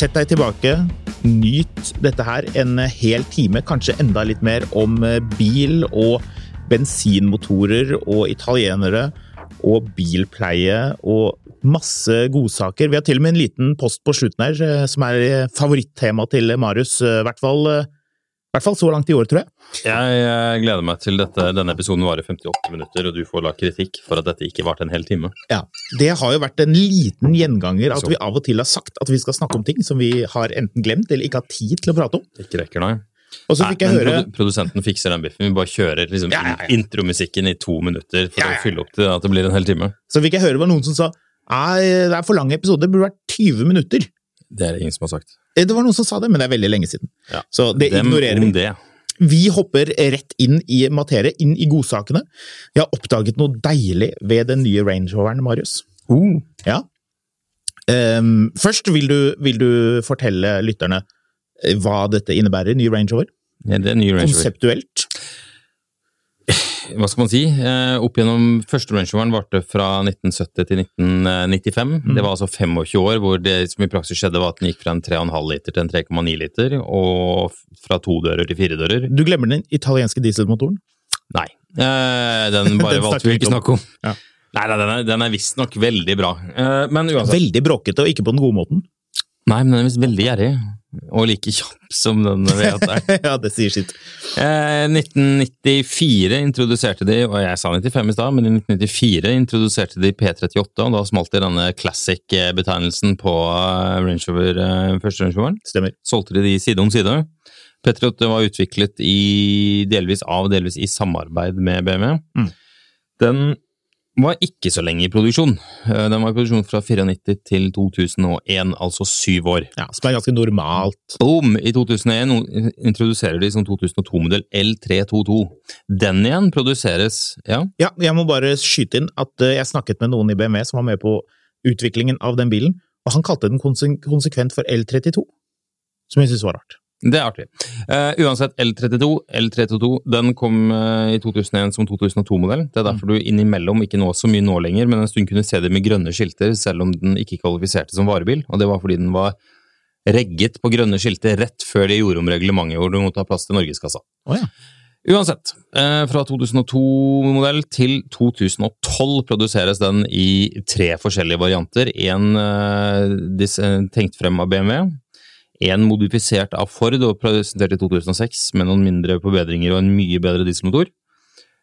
Sett deg tilbake, nyt dette her en hel time, kanskje enda litt mer, om eh, bil og bensinmotorer og italienere og bilpleie og masse godsaker. Vi har til og med en liten post på slutten her eh, som er favorittema til Marius, eh, i hvert fall, eh, i hvert fall så langt i år, tror jeg. Jeg eh, gleder meg til dette. Denne episoden varer 58 minutter, og du får la kritikk for at dette ikke varte en hel time. Ja, Det har jo vært en liten gjenganger at vi av og til har sagt at vi skal snakke om ting som vi har enten glemt eller ikke har tid til å prate om. Ikke rekker, nei. Og så fikk jeg høre produ- Produsenten fikser den biffen. Vi bare kjører liksom Ja, ja, ja. intromusikken i to minutter for å fylle opp til at det blir en hel time. Så fikk jeg høre det var noen som sa Nei, det er for lang episode, det burde vært 20 minutter. Det er det ingen som har sagt. Eh, Det var noen som sa det, men det er veldig lenge siden. Ja. Så det ignorerer vi. det. Vi hopper rett inn i materie, inn i godsakene. Jeg har oppdaget noe deilig ved den nye Range Roveren, Marius. Ja. Um, først vil du, vil du fortelle lytterne eh, hva dette innebærer, ny Range Rover? Ja, det er ny Range Rover. Konseptuelt. Hva skal man si? Eh, opp gjennom første Roveren varte fra 1970 til 1995. Mm. Det var altså 25 år hvor det som i praksis skjedde var at den gikk fra en 3,5 liter til en 3,9 liter, og fra to dører til fire dører. Du glemmer den italienske dieselmotoren? Nei, eh, den bare Den valgte vi ikke snakke om. Ja. Nei, nei, den er, den er visstnok veldig bra. Eh, men uansett. Veldig bråkete, og ikke på den gode måten. Nei, men den er visst veldig gjerrig. Og like kjapp som den V8 er. ja, det sier sitt. Eh, 1994 introduserte de, og jeg sa 95 i stad, men i 1994 introduserte de P38, og da smalt de denne classic-betegnelsen på eh, Range Rover, eh, første Range Roveren. Stemmer. Solgte de de side om side. P38 var utviklet i, delvis av, delvis i samarbeid med BMW. Mm. Den var ikke så lenge i produksjon. Eh, Den var i produksjon fra 94 til 2001, altså syv år. Ja, Som er ganske normalt. Boom! I 2001 introduserer de som 2002-modell L322. Den igjen produseres Ja, Ja, jeg må bare skyte inn at eh, jeg snakket med noen i BMW som var med på utviklingen av den bilen, og han kalte den konsekvent for L32. Som jeg syntes var rart. Det er artig. Uh, uansett, L32, L32 den kom uh, i 2001 som 2002-modell. Det er derfor du innimellom, ikke nå så mye nå lenger, men en stund kunne se det med grønne skilter, selv om den ikke kvalifiserte som varebil. Og det var fordi den var regget på grønne skilter rett før de gjorde om reglementet hvor du måtte ha plass til norgeskassa. Oh, ja. Uansett, uh, fra 2002-modell til 2012 produseres den i tre forskjellige varianter. En eh, tenkt frem av BMW, en modifisert av Ford og presentert i 2006 med noen mindre forbedringer og en mye bedre dieselmotor.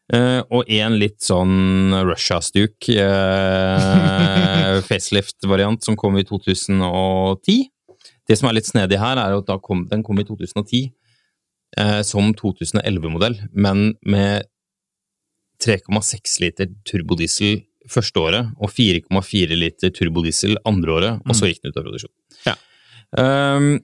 Uh, og en litt sånn Russia-stuk, uh, facelift-variant som kom i 2010. Det som er litt snedig her, er at kom, den kom i 2010 uh, som 2011-modell, men med 3,6 liter turbodiesel første året og 4,4 liter turbodiesel andre året, og så gikk den ut av produksjon. Ja. Um,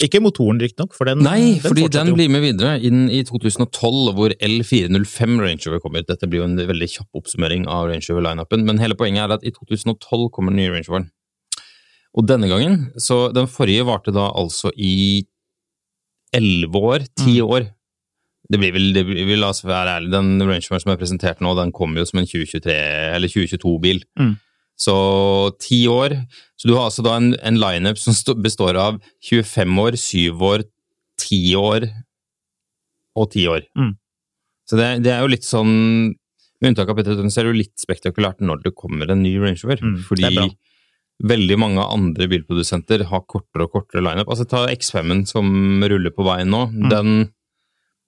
Ikke motoren, riktignok, for den Nei, fordi den blir med videre inn i 2012, hvor L405 Range Rover kommer. Dette blir jo en veldig kjapp oppsummering av Range Rover-lineupen, men hele poenget er at i 2012 kommer den nye Range Roveren. Og denne gangen, så den forrige varte da altså i elleve år, ti Mm. år. Det blir vel, det blir, la oss være ærlig, den Range Rover som er presentert nå, den kommer jo som en 2023 eller 2022-bil. Mm. Så ti år. Så du har altså da en, en lineup som består av 25 år, 7 år, 10 år og 10 år. Mm. Så det, det er jo litt sånn Med unntak av Petter Tønnes er det jo litt spektakulært når det kommer en ny Range Rover. Mm, fordi veldig mange andre bilprodusenter har kortere og kortere lineup. Altså ta X5-en som ruller på veien nå. Mm. Den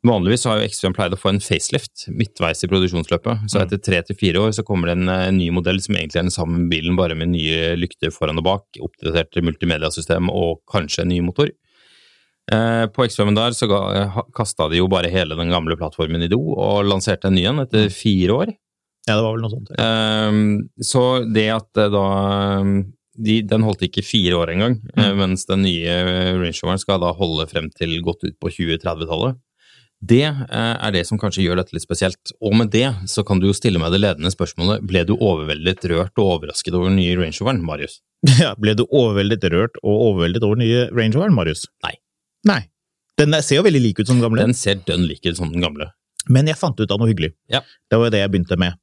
Vanligvis har jo X5 pleid å få en facelift midtveis i produksjonsløpet. Så Mm. etter tre til fire år så kommer det en en ny modell som egentlig er den samme bilen, bare med nye lykter foran og bak, oppdatert multimediasystem og kanskje en ny motor. Eh, på X5-en der så ga- kasta de jo bare hele den gamle plattformen i do og lanserte en ny en etter fire år. Ja, det var vel noe sånt. ja. Så det at da de, Den holdt ikke fire år engang, mm. mens den nye Range Roveren skal da holde frem til godt ut på 2030-tallet. Det eh, er det som kanskje gjør dette litt spesielt. Og med det så kan du jo stille meg det ledende spørsmålet ble du overveldet, rørt og overrasket over den nye Range Roveren, Marius? Ja, ble du overveldet rørt og overveldet over den nye Range Roveren, Marius? Nei. Nei. Den ser jo veldig lik ut som den gamle, Den ser dønn lik ut som den gamle. men jeg fant ut av noe hyggelig. Ja. Det var jo det jeg begynte med.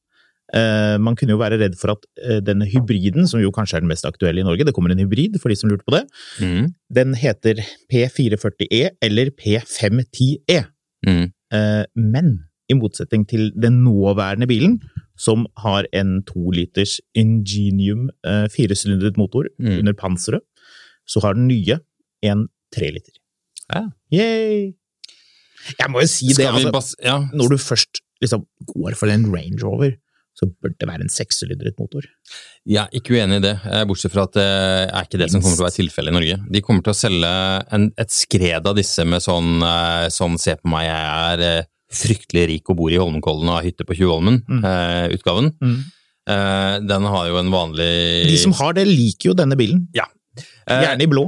Uh, man kunne jo være redd for at uh, denne hybriden, som jo kanskje er den mest aktuelle i Norge, det kommer en hybrid for de som lurte på det, Mm. den heter P440E eller P510E. Mm. Eh, men i motsetning til den nåværende bilen, som har en toliters Ingenium eh, firesylindret motor Mm. under panseret, så har den nye en treliter. Ja. Yay! Jeg må jo si det, Skal det, altså, ja, når du først liksom går for en Range Rover, så burde det være en sekssylindret motor. Jeg er ikke uenig i det, eh, bortsett fra at det er ikke det som kommer til å være tilfellet i Norge. De kommer til å selge en, et skred av disse med sånn, eh, sånn 'se på meg, jeg er eh, fryktelig rik og bor i Holmenkollen og har hytte på Tjuvholmen'-utgaven. Mm. Eh, den har jo en vanlig De som har det, liker jo denne bilen. Ja. Eh, Gjerne i blå.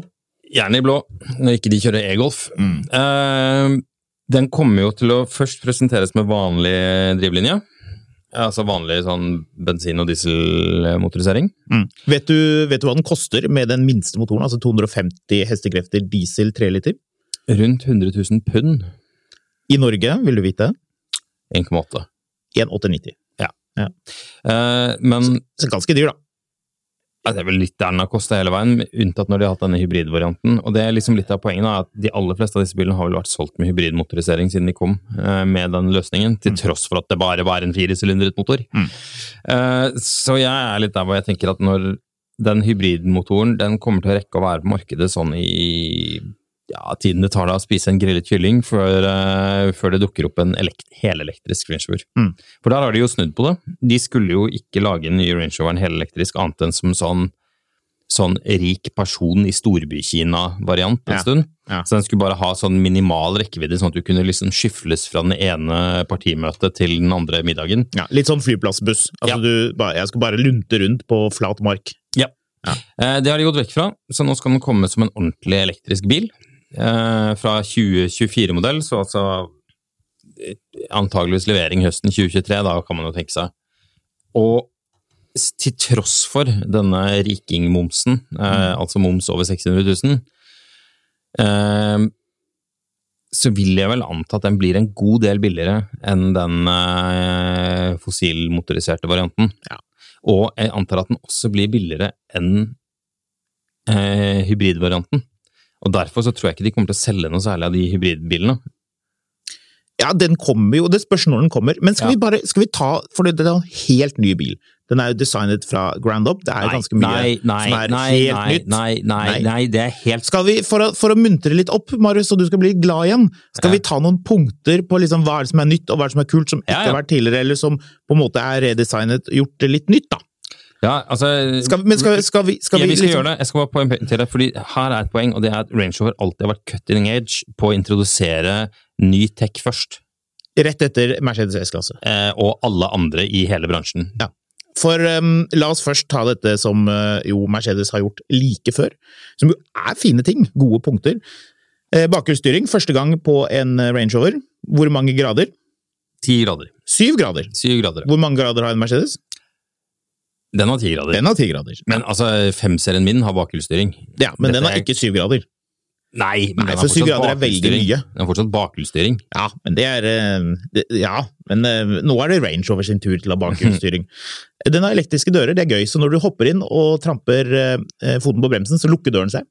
Gjerne i blå, når ikke de kjører e-golf. Eh, den kommer jo til å først presenteres med vanlig drivlinje. Altså vanlig sånn bensin- og dieselmotorisering. Mm. Vet, du, vet du hva den koster med den minste motoren, altså 250 hestekrefter diesel 3 liter? Rundt 100 000 pund. I Norge, vil du vite, 1,8. 1,890. Eh, men Så ganske dyr, da. Ja, det er vel litt der den har kosta hele veien, unntatt når de har hatt denne hybridvarianten. Og det er liksom litt av poenget, da, at de aller fleste av disse bilene har vel vært solgt med hybridmotorisering siden de kom eh, med den løsningen, til tross for at det bare var en firesylindret motor. Mm. Eh, så jeg er litt der hvor jeg tenker at når den hybridmotoren den kommer til å rekke å være på markedet sånn i ja, tiden det tar deg å spise en grillet kylling før, uh, før det dukker opp en elekt helelektrisk Range Rover. Mm. For der har de jo snudd på det. De skulle jo ikke lage en ny Range Rover en helelektrisk annet enn som sånn, sånn rik person i Storby-Kina-variant en Ja. stund. Ja. Så den skulle bare ha sånn minimal rekkevidde, sånn at du kunne liksom skyfles fra den ene partimøtet til den andre middagen. Ja, litt sånn flyplassbuss. Altså, du, jeg skal bare lunte rundt på flat mark. Ja. Det har de gått vekk fra, så nå skal den komme som en ordentlig elektrisk bil. Eh, fra 2024-modell, så altså antageligvis levering høsten 2023, da kan man jo tenke seg. Og til tross for denne rikingmomsen, eh, altså moms over 600 000, eh, så vil jeg vel anta at den blir en god del billigere enn den eh, fossilmotoriserte varianten. Ja. Og jeg antar at den også blir billigere enn eh, hybridvarianten. Og derfor så tror jeg ikke de kommer til å selge noe særlig av de hybridbilene. Ja, den kommer jo, det spørs når den kommer. Men skal Ja. vi bare skal vi ta For det er en helt ny bil. Den er jo designet fra ground up. Det er ganske mye nei, nei, som er nei, helt nei, nytt. Nei, nei, Nei. nei, det er helt Skal vi, for å, for å muntre litt opp, Marius, og du skal bli glad igjen, skal Ja. vi ta noen punkter på liksom hva er det som er nytt, og hva er det som er kult, som ikke Ja, har vært tidligere, eller som på en måte er redesignet, gjort det litt nytt, da? Ja, altså Skal, men skal, skal vi, skal ja, vi, vi skal liksom, gjøre det. Jeg skal bare poengtere fordi her er et poeng, og det er at Range Rover alltid har vært cutting edge på å introdusere ny tech først, rett etter Mercedes S-klasse? eh, og alle andre i hele bransjen. Ja. For um, la oss først ta dette som uh, jo Mercedes har gjort like før, som jo er fine ting, gode punkter. Eh, Bakhjulsstyring, første gang på en uh, Range Rover. Hvor mange grader? Ti grader. Syv grader. Syv grader. Hvor mange grader har en Mercedes? Den har ti grader. Den har 10 grader. Men altså, femserien min har bakhjulsstyring. Ja, men Dette den har ikke syv grader. Nei, men Nei, for syv grader er veldig mye. Den har fortsatt bakhjulsstyring. Ja, men det er eh, det, Ja, men eh, nå er det Range Rover sin tur til å ha bakhjulsstyring. Den har elektriske dører, det er gøy, så når du hopper inn og tramper eh, foten på bremsen, så lukker døren seg.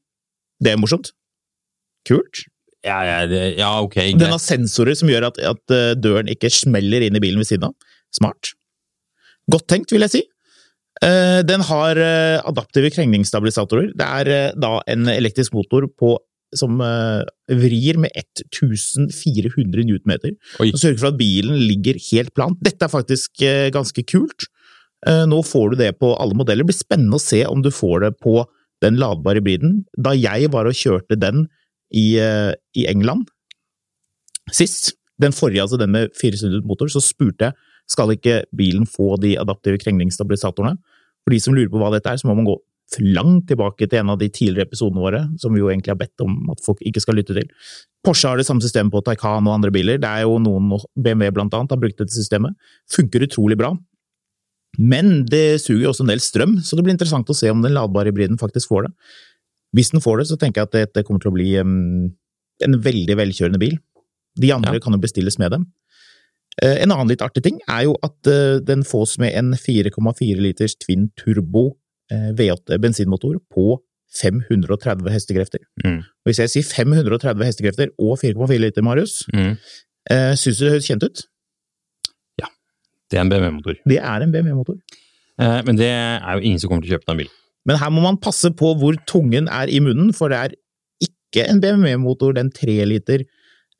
Det er morsomt. Kult. Ja, ja, det- ja ok, Den har sensorer som gjør at, at døren ikke smeller inn i bilen ved siden av. Smart. Godt tenkt, vil jeg si. Eh, Den har eh, adaptive krengningsstabilisatorer. Det er eh, da en elektrisk motor på, som vrir med 1400 newtonmeter. Oi. Og sørger for at bilen ligger helt plant. Dette er faktisk ganske kult. Nå får du det på alle modeller. Det blir spennende å se om du får det på den ladbare hybriden. Da jeg var og kjørte den i, i England sist, den forrige, altså den med 400 motor, så spurte jeg skal ikke bilen få de adaptive krenglingsstabilisatorene. For de som lurer på hva dette er, så må man gå langt tilbake til en av de tidligere episodene våre, som vi jo egentlig har bedt om at folk ikke skal lytte til. Porsche har det samme systemet på Taycan og andre biler. Det er jo noen, BMW blant annet, har brukt dette systemet. Funker utrolig bra. Men det suger jo også en del strøm, så det blir interessant å se om den ladbare hybriden faktisk får det. Hvis den får det, så tenker jeg at dette kommer til å bli en veldig velkjørende bil. De andre Ja. kan jo bestilles med dem. Eh, En annen litt artig ting er jo at eh, den fås med en 4,4 liters twin turbo eh, V8 bensinmotor på 530 hestekrefter. Mm. Hvis jeg sier 530 hestekrefter og 4,4 liter, Marius, Mm. syns du det høres kjent ut? Ja. Det er en BMW-motor. Det er en BMW-motor. Eh, men det er jo ingen som kommer til å kjøpe den bilen. Men her må man passe på hvor tungen er i munnen, for det er ikke en BMW-motor, den 3 liter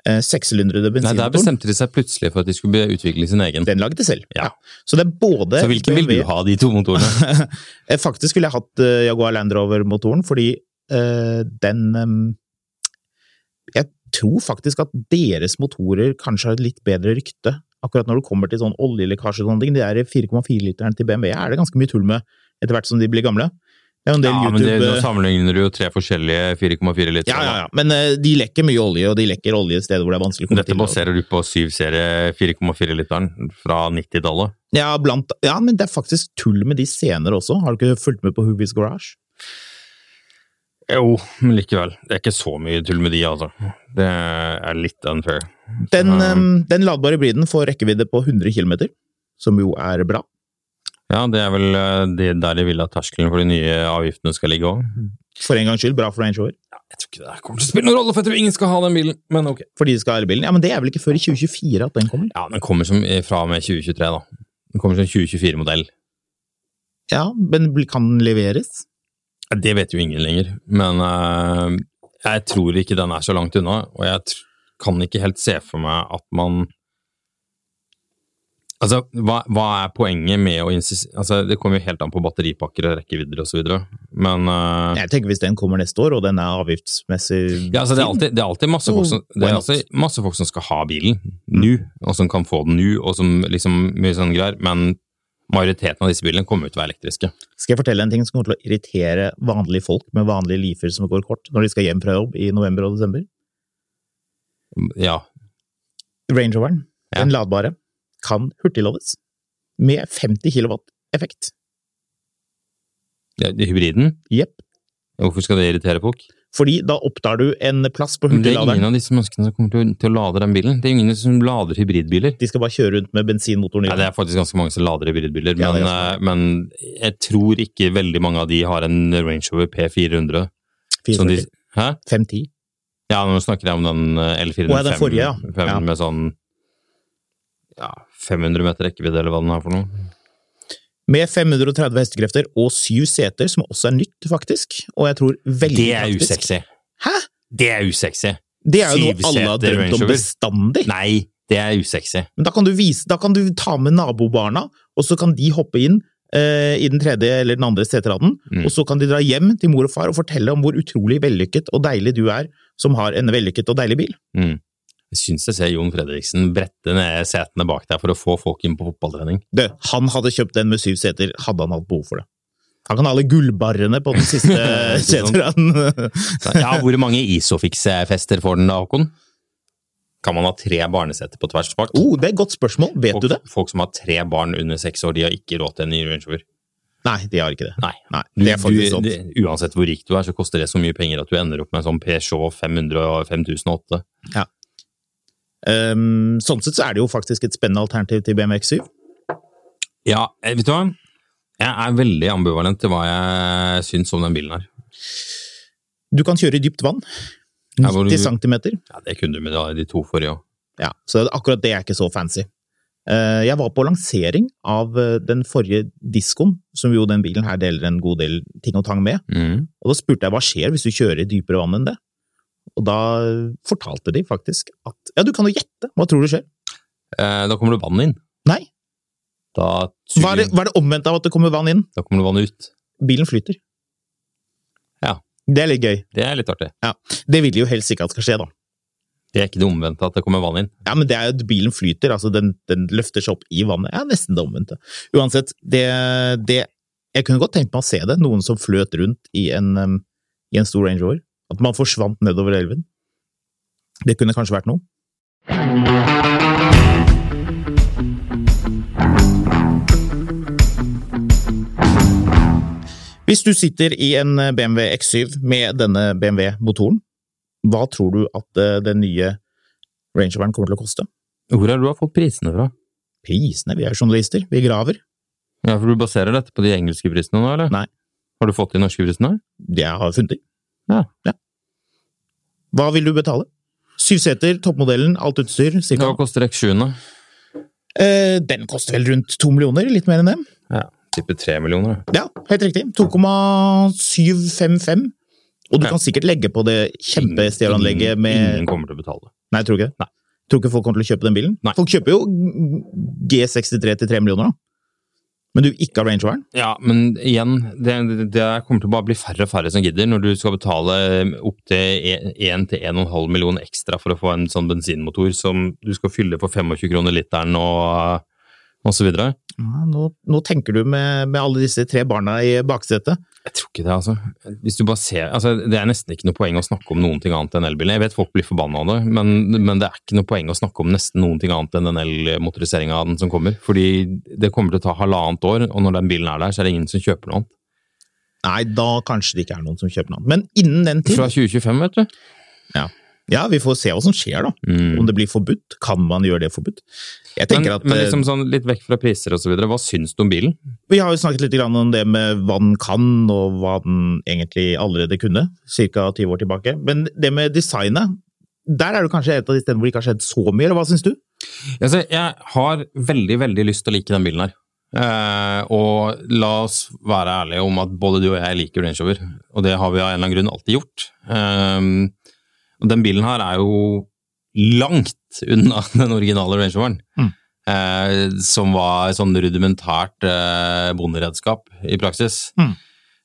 eh, sekssylindrede Nei, Der bestemte de seg plutselig for at de skulle utvikle sin egen. Den laget de selv. Ja. Så det er både Så hvilken vil du ha, de to motorene? Faktisk ville jeg hatt eh, Jaguar Land Rover-motoren, fordi uh, den um, Jeg tror faktisk at deres motorer kanskje har et litt bedre rykte. Akkurat når det kommer til sånn oljelekkasje og sånne ting. De der 4,4-literen til BMW er det ganske mye tull med etter hvert som de blir gamle. Det er jo en del Ja, men det, nå eh, sammenligner du jo tre forskjellige 4,4 liter. ja, ja, ja, men uh, de lekker mye olje, og de lekker olje steder hvor det er vanskelig å komme Dette til. baserer du på 7-serie 4,4-literen fra 90-tallet. Ja, blant, ja, men det er faktisk tull med de senere også. Har du ikke fulgt med på Hoovies Garage? Jo, men likevel. Det er ikke så mye tull med de, altså. Det er litt unfair. Den, eh, den ladbare hybriden får rekkevidde på 100 km, som jo er bra. Ja, det er vel eh, det der de vil at terskelen for de nye avgiftene skal ligge òg. For en gangs skyld, bra for Range Rover. Jeg tror ikke det kommer til å spille noen rolle, for jeg tror ingen skal ha den bilen. Men ok. Fordi de skal ha elbilen. Ja, men det er vel ikke før i 2024 at den kommer? Ja, den kommer som eh, fra og med 2023, da. Den kommer som 2024-modell. Ja, men kan den leveres? Det vet jo ingen lenger, men uh, jeg tror ikke den er så langt unna, og jeg kan ikke helt se for meg at man Altså, hva, hva er poenget med å insistere altså, Det kommer jo helt an på batteripakker og rekkevidder osv., men uh, Jeg tenker hvis den kommer neste år, og den er avgiftsmessig ja, altså, det, er alltid, det er alltid masse folk som, det er alltid masse folk som skal ha bilen nå, og som kan få den nå, og som liksom mye sånne greier, men majoriteten av disse bilene kommer jo til å være elektriske. Skal jeg fortelle en ting som kommer til å irritere vanlige folk med vanlige lifer som går kort, når de skal hjem fra jobb i november og desember? Ja. Range Roveren, Ja. den ladbare, kan hurtiglades med 50 kilowatt effekt. ja hybriden? Jepp. Hvorfor skal det irritere folk? Fordi da opptar du en plass på Men det er ingen av disse menneskene som kommer til å, til å lade den bilen. Det er ingen som lader hybridbiler. De skal bare kjøre rundt med bensinmotoren i Ja, det er faktisk ganske mange som lader hybridbiler, Ja, men, er eh, men jeg tror ikke veldig mange av de har en Range Rover P400. Som de, hæ? 510. Ja, nå snakker jeg om den eh, L405 Å, ja, den forrige, ja. Ja. med sånn ja, 500 meter rekkevidde, eller hva den har for noe. Med 530 hestekrefter og syv seter, som også er nytt, faktisk. Og jeg tror veldig Det er praktisk. usexy. Hæ? Det er usexy. Det er jo noe alle har drømt om bestandig. Nei, det er usexy. Men da kan du vise, da kan du ta med nabobarna, og så kan de hoppe inn eh, i den tredje eller den andre seteraden, Mm. og så kan de dra hjem til mor og far og fortelle om hvor utrolig vellykket og deilig du er som har en vellykket og deilig bil. Mm. Jeg syns jeg ser Jon Fredriksen brette ned setene bak der for å få folk inn på fotballtrening. Du, han hadde kjøpt den med syv seter, hadde han hatt behov for det. Han kan ha alle gullbarrene på den siste seteren. Ja, hvor mange Isofix-fester får den da, Håkon? Kan man ha tre barneseter på tvers bak? oh, det er et godt spørsmål. Vet folk, du det? Folk som har tre barn under seks år, de har ikke råd til en ny Range Rover. Nei, de har ikke det. Nei. Nei, det faktisk du, uansett hvor rik du er, så koster det så mye penger at du ender opp med en sånn Peugeot 500 og 5008. Um, sånn sett så er det jo faktisk et spennende alternativ til BMW X7. Ja, eh, vet du hva? Jeg er veldig ambivalent til hva jeg syns om den bilen her. Du kan kjøre i dypt vann. Ja, 90 du- cm. Ja, Det kunne du med de to forrige òg. Ja, så akkurat det er ikke så fancy. Eh, Jeg var på lansering av eh, den forrige diskoen, som jo den bilen her deler en god del ting og tang med. Mm. Og da spurte jeg hva skjer hvis du kjører i dypere vann enn det? Og da fortalte de faktisk at Ja, du kan jo gjette. Hva tror du skjer? Eh, da kommer det vann inn. Nei. Da, Hva er, det, hva er det omvendt av at det kommer vann inn? da kommer det vann ut. Bilen flyter. Ja. Det er litt gøy. Det er litt artig. Ja. Det vil jo helst ikke at skal skje, da. Det er ikke det omvendte at det kommer vann inn. Ja, men det er jo at bilen flyter, altså den, den løfter seg opp i vannet. Ja, nesten det omvendte. Uansett, det, det Jeg kunne godt tenkt meg å se det, noen som fløt rundt i en, um, i en stor Range Rover. At man forsvant nedover elven. Det kunne kanskje vært noe. Hvis du sitter i en BMW X7 med denne BMW-motoren, hva tror du at eh, den nye Range Roveren kommer til å koste? Hvor har du fått prisene fra? Prisene? Vi er journalister, vi graver. Ja, for Du baserer dette på de engelske prisene nå, eller? Nei. Har du fått de norske prisene? Det jeg har funnet. Ja. Hva vil du betale? Syv seter, toppmodellen, alt utstyr, Hva koster X7-en. Eh, den koster vel rundt to millioner, litt mer enn det. Ja, Tipper tre millioner. Ja, helt riktig. 2,755. Og du Ja. kan sikkert legge på det kjempestereoanlegget med Ingen kommer til å betale. Nei, jeg tror ikke det. Tror ikke folk kommer til å kjøpe den bilen. Nei. Folk kjøper jo G63 til 3 millioner, da. Men du ikke har rangevern? Ja, men igjen, det, det kommer til å bare bli færre og færre som gidder, når du skal betale opptil 1-1,5 million ekstra for å få en sånn bensinmotor som du skal fylle for 25 kroner literen og, videre. Ja, nå, nå tenker du med, med alle disse tre barna i baksetet. Jeg tror ikke det, altså. Hvis du bare ser, altså. Det er nesten ikke noe poeng å snakke om noen ting annet enn elbilen. Jeg vet folk blir forbanna av det, men, men det er ikke noe poeng å snakke om nesten noen ting annet enn den elmotoriseringa av den som kommer. Fordi det kommer til å ta halvannet år, og når den bilen er der, så er det ingen som kjøper noe annet. Nei, da kanskje det ikke er noen som kjøper noe annet. Men innen den tid Fra 2025, vet du. ja. Ja, vi får se hva som skjer, da. Mm. Om det blir forbudt. Kan man gjøre det forbudt? Jeg Men, at men eh, liksom sånn litt vekk fra priser videre, hva syns du om bilen? Vi har jo snakket litt grann om det med hva den kan, og hva den egentlig allerede kunne, ca. 20 år tilbake. Men det med designet, der er du kanskje et av de stedene hvor det ikke har skjedd så mye, eller hva syns du? Altså, jeg har veldig, veldig lyst til å like den bilen her. Eh, og la oss være ærlige om at både du og jeg liker Range Rover, og det har vi av en eller annen grunn alltid gjort. Eh, den bilen her er jo langt unna den originale Range Roveren. Mm. Eh, som var sånn rudimentært eh, bonderedskap i praksis. Mm.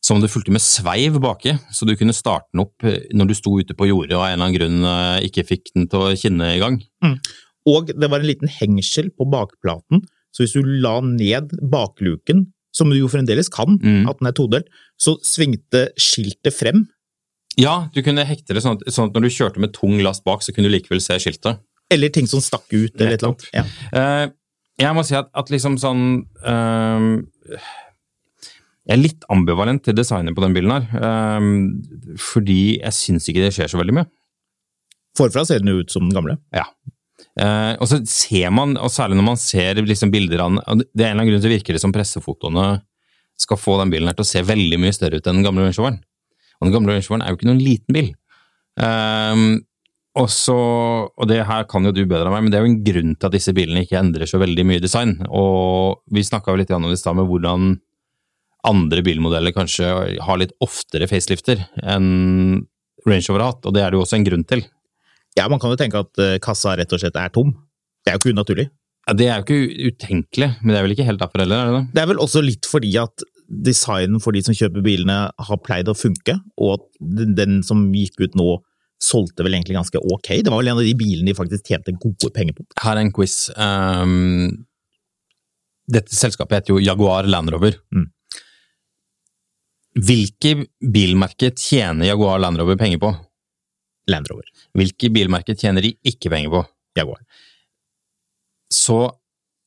Som du fulgte med sveiv baki, så du kunne starte den opp eh, når du sto ute på jordet og av en eller annen grunn eh, ikke fikk den til å kinne i gang. Og det var en liten hengsel på bakplaten, så hvis du la ned bakluken, som du jo fremdeles kan, Mm. at den er todelt, så svingte skiltet frem. Ja, du kunne hekte det sånn at, sånn at når du kjørte med tung last bak, så kunne du likevel se skiltet. Eller ting som stakk ut, eller et eller annet. Ja. Uh, jeg må si at, at liksom sånn uh, Jeg er litt ambivalent til designet på den bilen her. Uh, fordi jeg syns ikke det skjer så veldig mye. Forfra ser den jo ut som den gamle. Ja. Og så ser man, og særlig når man ser liksom bilder av den Det er en eller annen grunn så virker det som pressefotoene skal få den bilen her til å se veldig mye større ut enn den gamle Range. Og den gamle Range Roveren er jo ikke noen liten bil. Um, og så, og det her kan jo du bedre enn meg, men det er jo en grunn til at disse bilene ikke endrer så veldig mye design. Og vi snakka litt om det i stad med hvordan andre bilmodeller kanskje har litt oftere facelifter enn Range Rover har hatt, og det er det jo også en grunn til. Ja, man kan jo tenke at eh, kassa rett og slett er tom. Det er jo ikke unaturlig. Ja, Det er jo ikke utenkelig, men det er vel ikke helt derfor heller? er det det? Det er vel også litt fordi at designen for de som kjøper bilene har pleid å funke, og at den, som gikk ut nå solgte vel egentlig ganske ok. Det var vel en av de bilene de faktisk tjente gode penger på. Her er en quiz. Um, dette selskapet heter jo Jaguar Land Rover. Mm. Hvilke bilmerker tjener Jaguar Land Rover penger på? Land Rover. Hvilke bilmerker tjener de ikke penger på? Jaguar. Så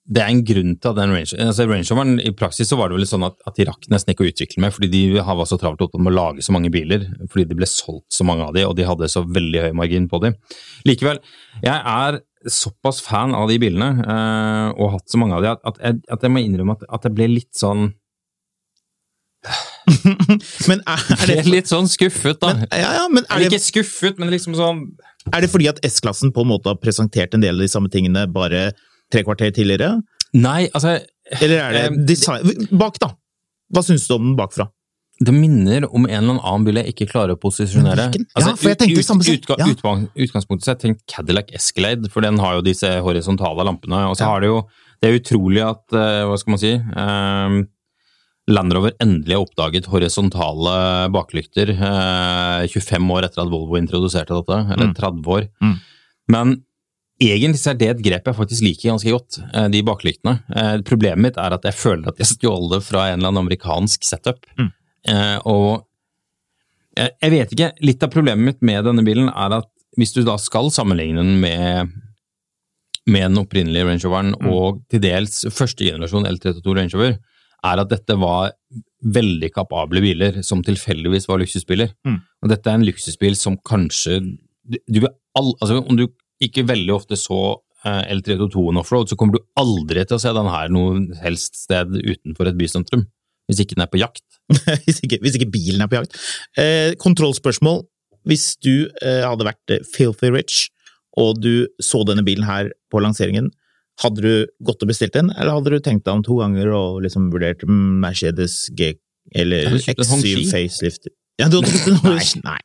det er en grunn til at den Range, altså Range Roveren I praksis så var det vel sånn at, at de rakk nesten ikke å utvikle med, fordi de var så travelt opptatt med å lage så mange biler, fordi det ble solgt så mange av de, og de hadde så veldig høy margin på de. Likevel, jeg er såpass fan av de bilene, eh, og hatt så mange av de, at, at, jeg, at jeg må innrømme at, at jeg ble litt sånn Men er, er det for... litt sånn skuffet, da. men, ja, ja, men er det, ikke skuffet, men liksom sånn er det fordi at S-klassen på en måte har presentert en del av de samme tingene bare tre kvarter tidligere? Nei, altså Eller er det Eh, design Bak, da! Hva syns du om den bakfra? Det minner om en eller annen bil jeg ikke klarer å posisjonere. Altså, Ja, for jeg tenkte ut, samme sak. utga, Ja. utgang, utgangspunktet så tenk jeg Cadillac Escalade, for den har jo disse horisontale lampene. Og så Ja. har det jo Det er utrolig at eh, Hva skal man si? Um, Land Rover endelig har oppdaget horisontale baklykter eh, 25 år etter at Volvo introduserte dette, eller Mm. 30 år. Mm. Men egentlig så er det et grep jeg faktisk liker ganske godt, eh, de baklyktene. Eh, Problemet mitt er at jeg føler at jeg stjal det fra en eller annen amerikansk setup. Mm. Eh, og jeg, vet ikke, litt av problemet mitt med denne bilen er at hvis du da skal sammenligne den med, med den opprinnelige Range Roveren Mm. og til dels første generasjon L32 Range Rover, er at dette var veldig kapable biler som tilfeldigvis var luksusbiler. Mm. Og dette er en luksusbil som kanskje du, du all, altså Om du ikke veldig ofte så eh, L322 offroad, så kommer du aldri til å se den her noe helst sted utenfor et bysentrum. Hvis ikke den er på jakt. hvis, ikke, hvis ikke bilen er på jakt. Eh, kontrollspørsmål. Hvis du eh, hadde vært eh, filthy rich, og du så denne bilen her på lanseringen, hadde du gått og bestilt den, eller hadde du tenkt deg om to ganger og liksom vurdert Mercedes G eller Jeg hadde kjøpt en Hongqi. X7 facelift? Ja, du hadde kjøpt en? Nei.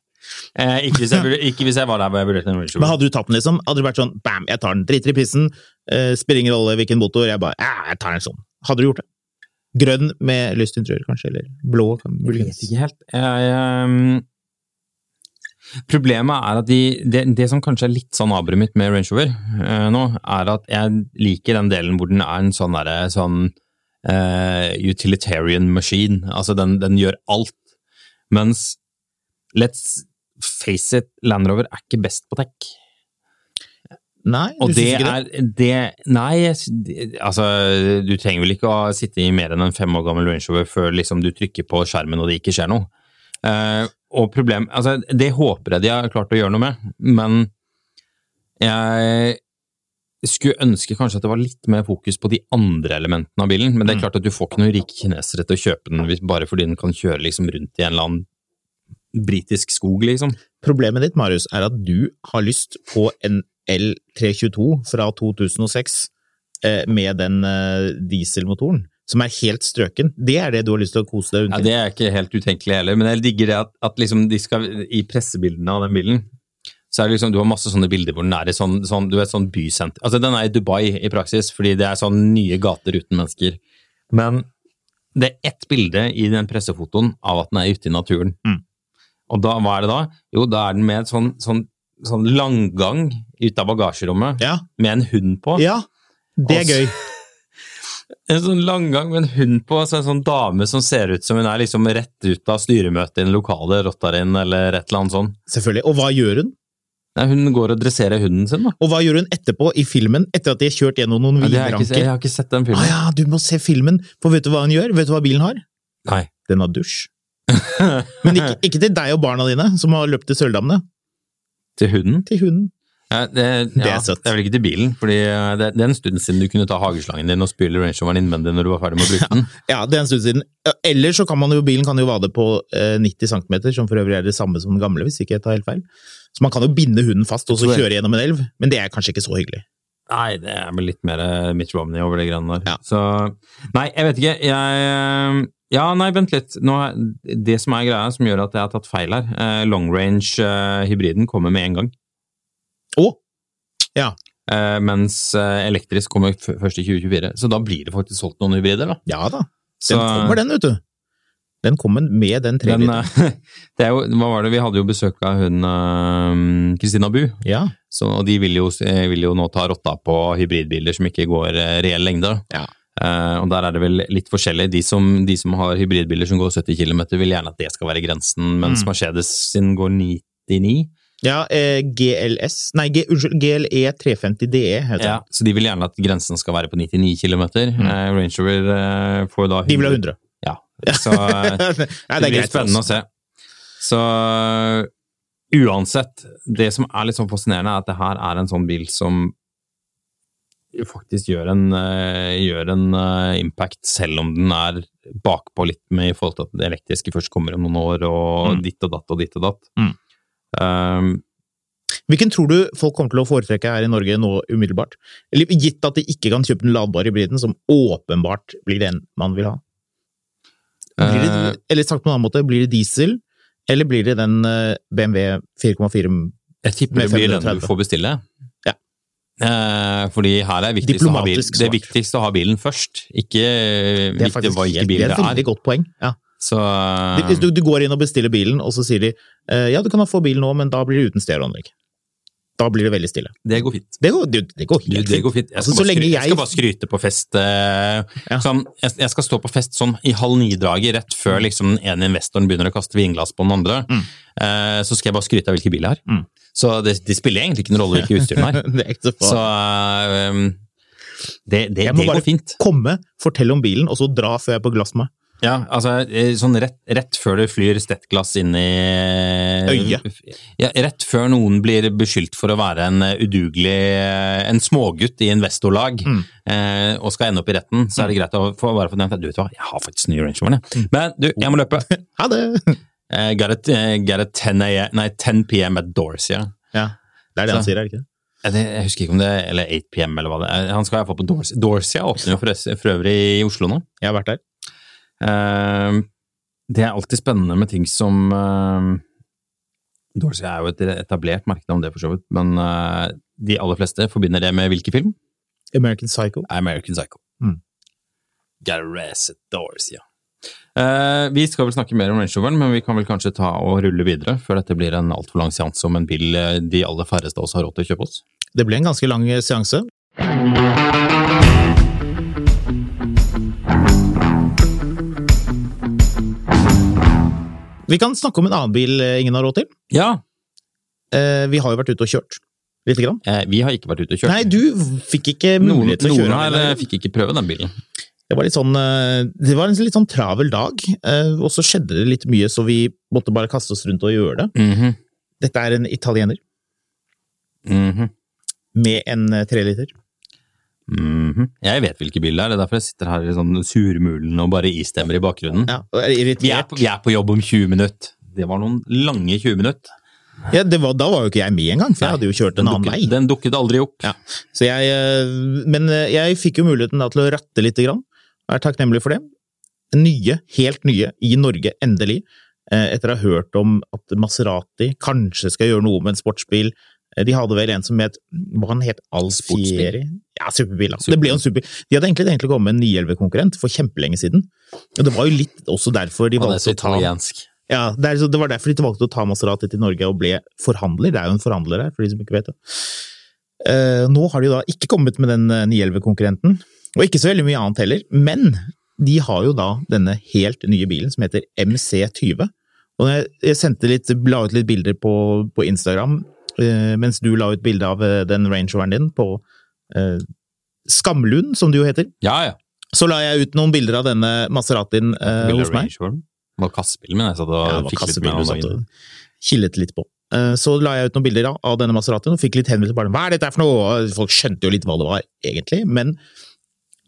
Eh, ikke, hvis jeg, burde- ikke hvis jeg var der hvor jeg vurderte en Range Men hadde du tatt den, liksom? Hadde du vært sånn bam, jeg tar den, driter i pissen, eh, spiller ingen rolle hvilken motor, jeg bare ja, jeg tar en sånn. Hadde du gjort det? Grønn med lyst interiør, kanskje, eller blå? Jeg vet ikke helt. Jeg, ehm, problemet er at de, det, det som kanskje er litt sånn avbrudd mitt med Range Rover eh, nå, er at jeg liker den delen hvor den er en sånn derre sånn Uh, utilitarian machine. Altså, den, den gjør alt. Mens let's face it, Land Rover er ikke best på tech. Nei, du syns ikke det? er det Nei, altså Du trenger vel ikke å sitte i mer enn en fem år gammel Range Rover før liksom du trykker på skjermen og det ikke skjer noe. Uh, og problem Altså, det håper jeg de har klart å gjøre noe med, men jeg skulle ønske kanskje at det var litt mer fokus på de andre elementene av bilen, men det er Mm. klart at du får ikke noen rike kinesere til å kjøpe den bare fordi den kan kjøre liksom rundt i en eller annen britisk skog, liksom. Problemet ditt, Marius, er at du har lyst på en L322 fra 2006 eh, med den eh, dieselmotoren, som er helt strøken. Det er det du har lyst til å kose deg Ja, Det er ikke helt utenkelig heller, men jeg digger det at, at liksom de skal, i pressebildene av den bilen, så er det liksom, du har masse sånne bilder hvor den er i sånn, sånn, du vet, sånn bysenter. Altså, den er i Dubai i praksis, fordi det er sånn nye gater uten mennesker. Men det er ett bilde i den pressefotoen av at den er ute i naturen. Mm. Og da, hva er det da? Jo, da er den med en sånn, sånn, sånn langgang ut av bagasjerommet, Ja, med en hund på. ja, det er gøy. En sånn langgang med en hund på, så en sånn dame som ser ut som hun er liksom rett ut av styremøtet i den lokale Rottarin, eller et eller annet sånt. Selvfølgelig. Og hva gjør hun? Nei, hun går og dresserer hunden sin, da. Og hva gjør hun etterpå i filmen, etter at de har kjørt gjennom noen Ja, det jeg, jeg har ikke sett den Ah, filmen. ja, du må se filmen, for vet du hva hun gjør? Vet du hva bilen har? Nei. Den har dusj. Men ikke, ikke til deg og barna dine, som har løpt til Sølvdammene. Til hunden? Til hunden. Ja, det, Det er søtt. Det er vel ikke til bilen, fordi eh, det, det er en stund siden du kunne ta hageslangen din og spyle Range Roveren innvendig når du var ferdig med å bruke den. Ja, det er en stund siden. Eller så kan man jo, bilen kan jo vade på eh, 90 cm, som for øvrig er det samme som den gamle, hvis ikke jeg tar helt feil. Så man kan jo binde hunden fast og så kjøre gjennom en elv, men det er kanskje ikke så hyggelig. Nei, det er vel litt mer eh, Mitch Romney over det greiene der. Ja. Så Nei, jeg vet ikke. Jeg eh, Ja, nei, vent litt. Nå, det som er greia som gjør at jeg har tatt feil her, eh, long range-hybriden kommer med en gang. Å! Ja. Eh, mens eh, elektrisk kommer først i 2024. Så da blir det faktisk solgt noen hybrider, da. Ja da. Den Så- kommer, den, vet du. Den kommer med den treliteren. eh, det er jo, hva var det, Vi hadde jo besøk av hun eh, Christina Bu, Ja. så, og de vil jo, eh, vil jo nå ta rotta på hybridbiler som ikke går eh, reell lengde. Ja. Eh, og der er det vel litt forskjellig. De som, de som har hybridbiler som går 70 km, vil gjerne at det skal være grensen, mens Mm. Mercedes sin går 99. Ja, eh, GLS Nei, G, unnskyld, GLE 350 DE heter Ja, så de vil gjerne at grensen skal være på 99 km. Eh, Range Rover uh, får da De vil ha 100. Ja, så eh, Nei, det, det blir spennende å se. Så uh, uansett, det som er litt sånn fascinerende, er at det her er en sånn bil som faktisk gjør en, eh, gjør en eh, impact, selv om den er bakpå litt med i forhold til at det elektriske først kommer om noen år, og Mm. ditt og datt og ditt og datt. Mm. Um, Hvilken tror du folk kommer til å foretrekke her i Norge nå umiddelbart? Eller gitt at de ikke kan kjøpe den ladbare hybriden, som åpenbart blir den man vil ha. Blir det, eh, eller sagt på en annen måte, blir det diesel, eller blir det den BMW 4,4 med 530? Jeg tipper Med det blir den du får bestille. Eh, fordi her er viktigst å, ha bil, det er viktigst å ha bilen først. Ikke Det er viktig faktisk hva ikke det er et veldig godt poeng. Ja. Så du, du går inn og bestiller bilen, og så sier de eh, ja, du kan få bil nå, men da blir det uten stereoanlegg. Da blir det veldig stille. det går fint. Det går, det, det går helt det går fint. Jeg skal, altså, bare, jeg jeg skal bare skryte på fest. eh, Ja. sånn, jeg, jeg skal stå på fest sånn i halv ni-draget, rett før liksom, den ene investoren begynner å kaste vinglass på den andre. Mm. Eh, så skal jeg bare skryte av hvilke biler jeg har. Mm. Så det, det spiller egentlig ikke noen rolle hvilke utstyr den har. det er ikke så Så eh, um, det, det, Jeg må det bare fint. Komme, fortelle om bilen, og så dra før jeg er på glass med. Ja, altså eh, sånn rett, rett før det flyr stettglass inn i Øyet. Ja, rett før noen blir beskyldt for å være en eh, udugelig eh, En smågutt i investorlag Mm. eh, og skal ende opp i retten, så er det greit å få bare få nevnt at du vet hva, jeg har faktisk ny Range Rover. jeg. Men du, jeg må løpe. Ha det! Eh, got, it, eh, got it 10, nei, 10 PM at Doors, Ja, det er det han sier, er det ikke? Det- Jeg husker ikke om det Eller 8 PM, eller hva det er. Han skal iallfall på Dorsia. Dorsia åpner jo for, for øvrig i Oslo nå. Jeg har vært der. Eh, det er alltid spennende med ting som uh, Dorsey er jo et etablert merkenavn, det for så vidt, men eh, de aller fleste forbinder det med hvilken film? American Psycho. American Psycho. Mm. Gareth Dorsey, ja. Eh, vi skal vel snakke mer om Range Roveren, men vi kan vel kanskje ta og rulle videre, før dette blir en altfor lang seanse om en bil eh, de aller færreste av oss har råd til å kjøpe oss. Det ble en ganske lang seanse. Vi kan snakke om en annen bil eh, ingen har råd til. Ja, Eh, Vi har jo vært ute og kjørt. Litt grann. eh, vi har ikke vært ute og kjørt. Nei, du fikk ikke mulighet til å noen kjøre. her eh, fikk ikke prøve den bilen. Det var sånn Det var en litt sånn travel dag, og så skjedde det litt mye, så vi måtte bare kaste oss rundt og gjøre det. Mhm, Dette er en italiener mhm. med en eh, treliter. -hmm. Jeg vet hvilke bil det er, det er derfor jeg sitter her i sånn surmulen og bare istemmer i bakgrunnen. Ja, og er Vi, er på, vi er på jobb om 20 minutter. Det var noen lange 20 minutter. Ja, det var, da var jo ikke jeg med engang, for jeg hadde jo kjørt en annen dukket, vei. Den dukket aldri opp. Ja. Så jeg, eh, men eh, jeg fikk jo muligheten til å ratte lite grann, og er takknemlig for det. Nye, helt nye, i Norge, endelig. eh, Etter å ha hørt om at Maserati kanskje skal gjøre noe med en sportsbil. Eh, De hadde vel en som het Hva han het Alfieri? Ja, superbil. Det ble jo en super... De hadde egentlig tenkt å komme med en 911-konkurrent for kjempelenge siden. Og det var jo litt også derfor de valgte å ta italiensk. ja, det, er, det var derfor de valgte å ta Maserati til Norge og ble forhandler. Det er jo en forhandler her, for de som ikke vet det. Eh, nå har de da ikke kommet med den eh, 911-konkurrenten, og ikke så veldig mye annet heller, men de har jo da denne helt nye bilen som heter MC20. Og jeg, sendte litt, la ut litt bilder på, på Instagram, eh, mens du la ut bilde av eh, den Range Roveren din på eh, Skamlund, som det jo heter. Ja, ja. Så la jeg ut noen bilder av denne Maseratien eh, hos meg. Det var kassebilen min jeg satt og Ja, kassebil med og killet litt på. Eh, Så la jeg ut noen bilder av, denne Maseratien og fikk litt henvendelser. bare, Hva er dette for noe? Folk skjønte jo litt hva det var, egentlig. Men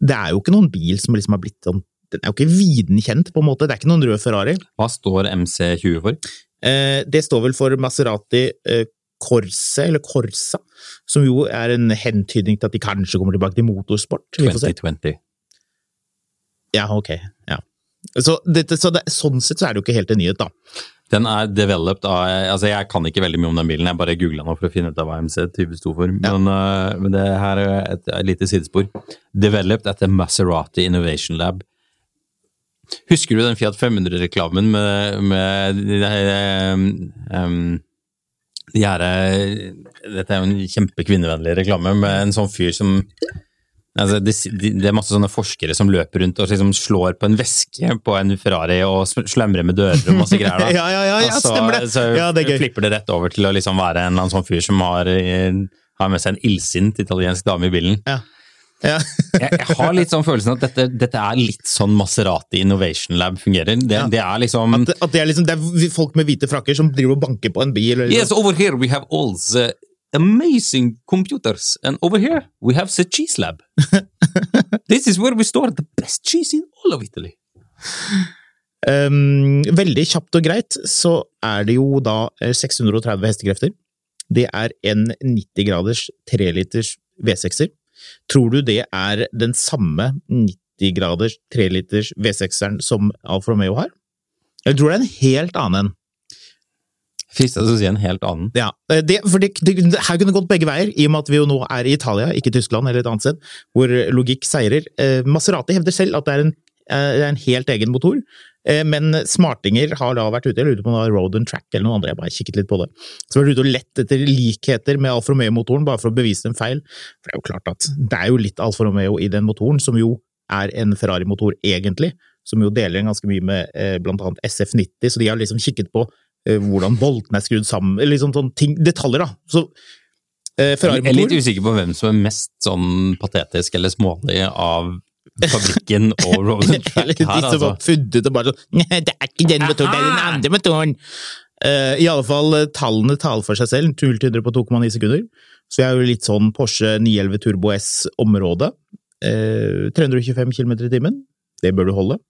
det er jo ikke noen bil som liksom har blitt sånn Den er jo ikke viden kjent, på en måte. Det er ikke noen rød Ferrari. Hva står MC20 for? Eh, Det står vel for Maserati eh, Corse, eller Corsa, som jo er en hentydning til at de kanskje kommer tilbake til motorsport. Vi får se. 2020. Ja, ok. Ja. Så, det, så det, sånn sett så er det jo ikke helt en nyhet, da. Den er developed av Altså, jeg kan ikke veldig mye om den bilen, jeg bare googla nå for å finne ut av hva MC20 sto for. Men, uh, men det her er et, et lite sidespor. Developed etter Maserati Innovation Lab. Husker du den Fiat 500-reklamen med, med de, um, de her Dette er jo en kjempekvinnevennlig reklame med en sånn fyr som Altså, det, det, er masse sånne forskere som løper rundt og liksom slår på en veske på en Ferrari og slemrer med dører og masse greier. Da. ja, ja, ja, ja, så, stemmer det. Så Ja, det er flipper det rett over til å liksom være en eller annen sånn fyr som har, eh, har med seg en illsint italiensk dame i bilen. Ja. jeg, jeg har litt sånn følelsen at dette, dette er litt sånn Maserati Innovation Lab fungerer. Det, Ja. det er liksom At, at det, er liksom, det er folk med hvite frakker som driver og banker på en bil. Eller Yes, over here we have all the amazing computers, and over here we have the cheese lab. This is where we store the best cheese in all of Italy. Um, veldig kjapt og greit så er det jo da eh, 630 hestekrefter. Det er en 90 graders 3 liters V6-er. Tror du det er den samme 90 graders 3 liters V6-eren som Alfa Romeo har? Eller tror det er en helt annen en? Fristet til å si en helt annen. Ja, eh, det, for det, det, her kunne det gått begge veier, i og med at vi jo nå er i Italia, ikke Tyskland eller et annet sted, hvor logikk seirer. Eh, Maserati hevder selv at det er en, eh, det er en helt egen motor, men smartinger har da vært ute, jeg lurer på om det var Road and Track eller noe andre, jeg bare kikket litt på det, så var de ute og lett etter likheter med Alfa Romeo-motoren, bare for å bevise en feil. For det er jo klart at det er jo litt Alfa Romeo i den motoren, som jo er en Ferrari-motor egentlig, som jo deler ganske mye med eh, blant annet SF90, så de har liksom kikket på eh, hvordan boltene er skrudd sammen, liksom sånne ting, detaljer da. Så eh, Jeg er litt usikker på hvem som er mest sånn patetisk eller smålig av fabrikken og Road and Track altså. de her, som har funnet det bare sånn Nei, det er ikke den motoren, det er den andre motoren! Uh, I alle fall, eh, tallene taler for seg selv. 0 til 100 på 2,9 sekunder. Så jeg er jo litt sånn Porsche 911 Turbo S-område. Uh, 325 km i timen. Det bør du holde.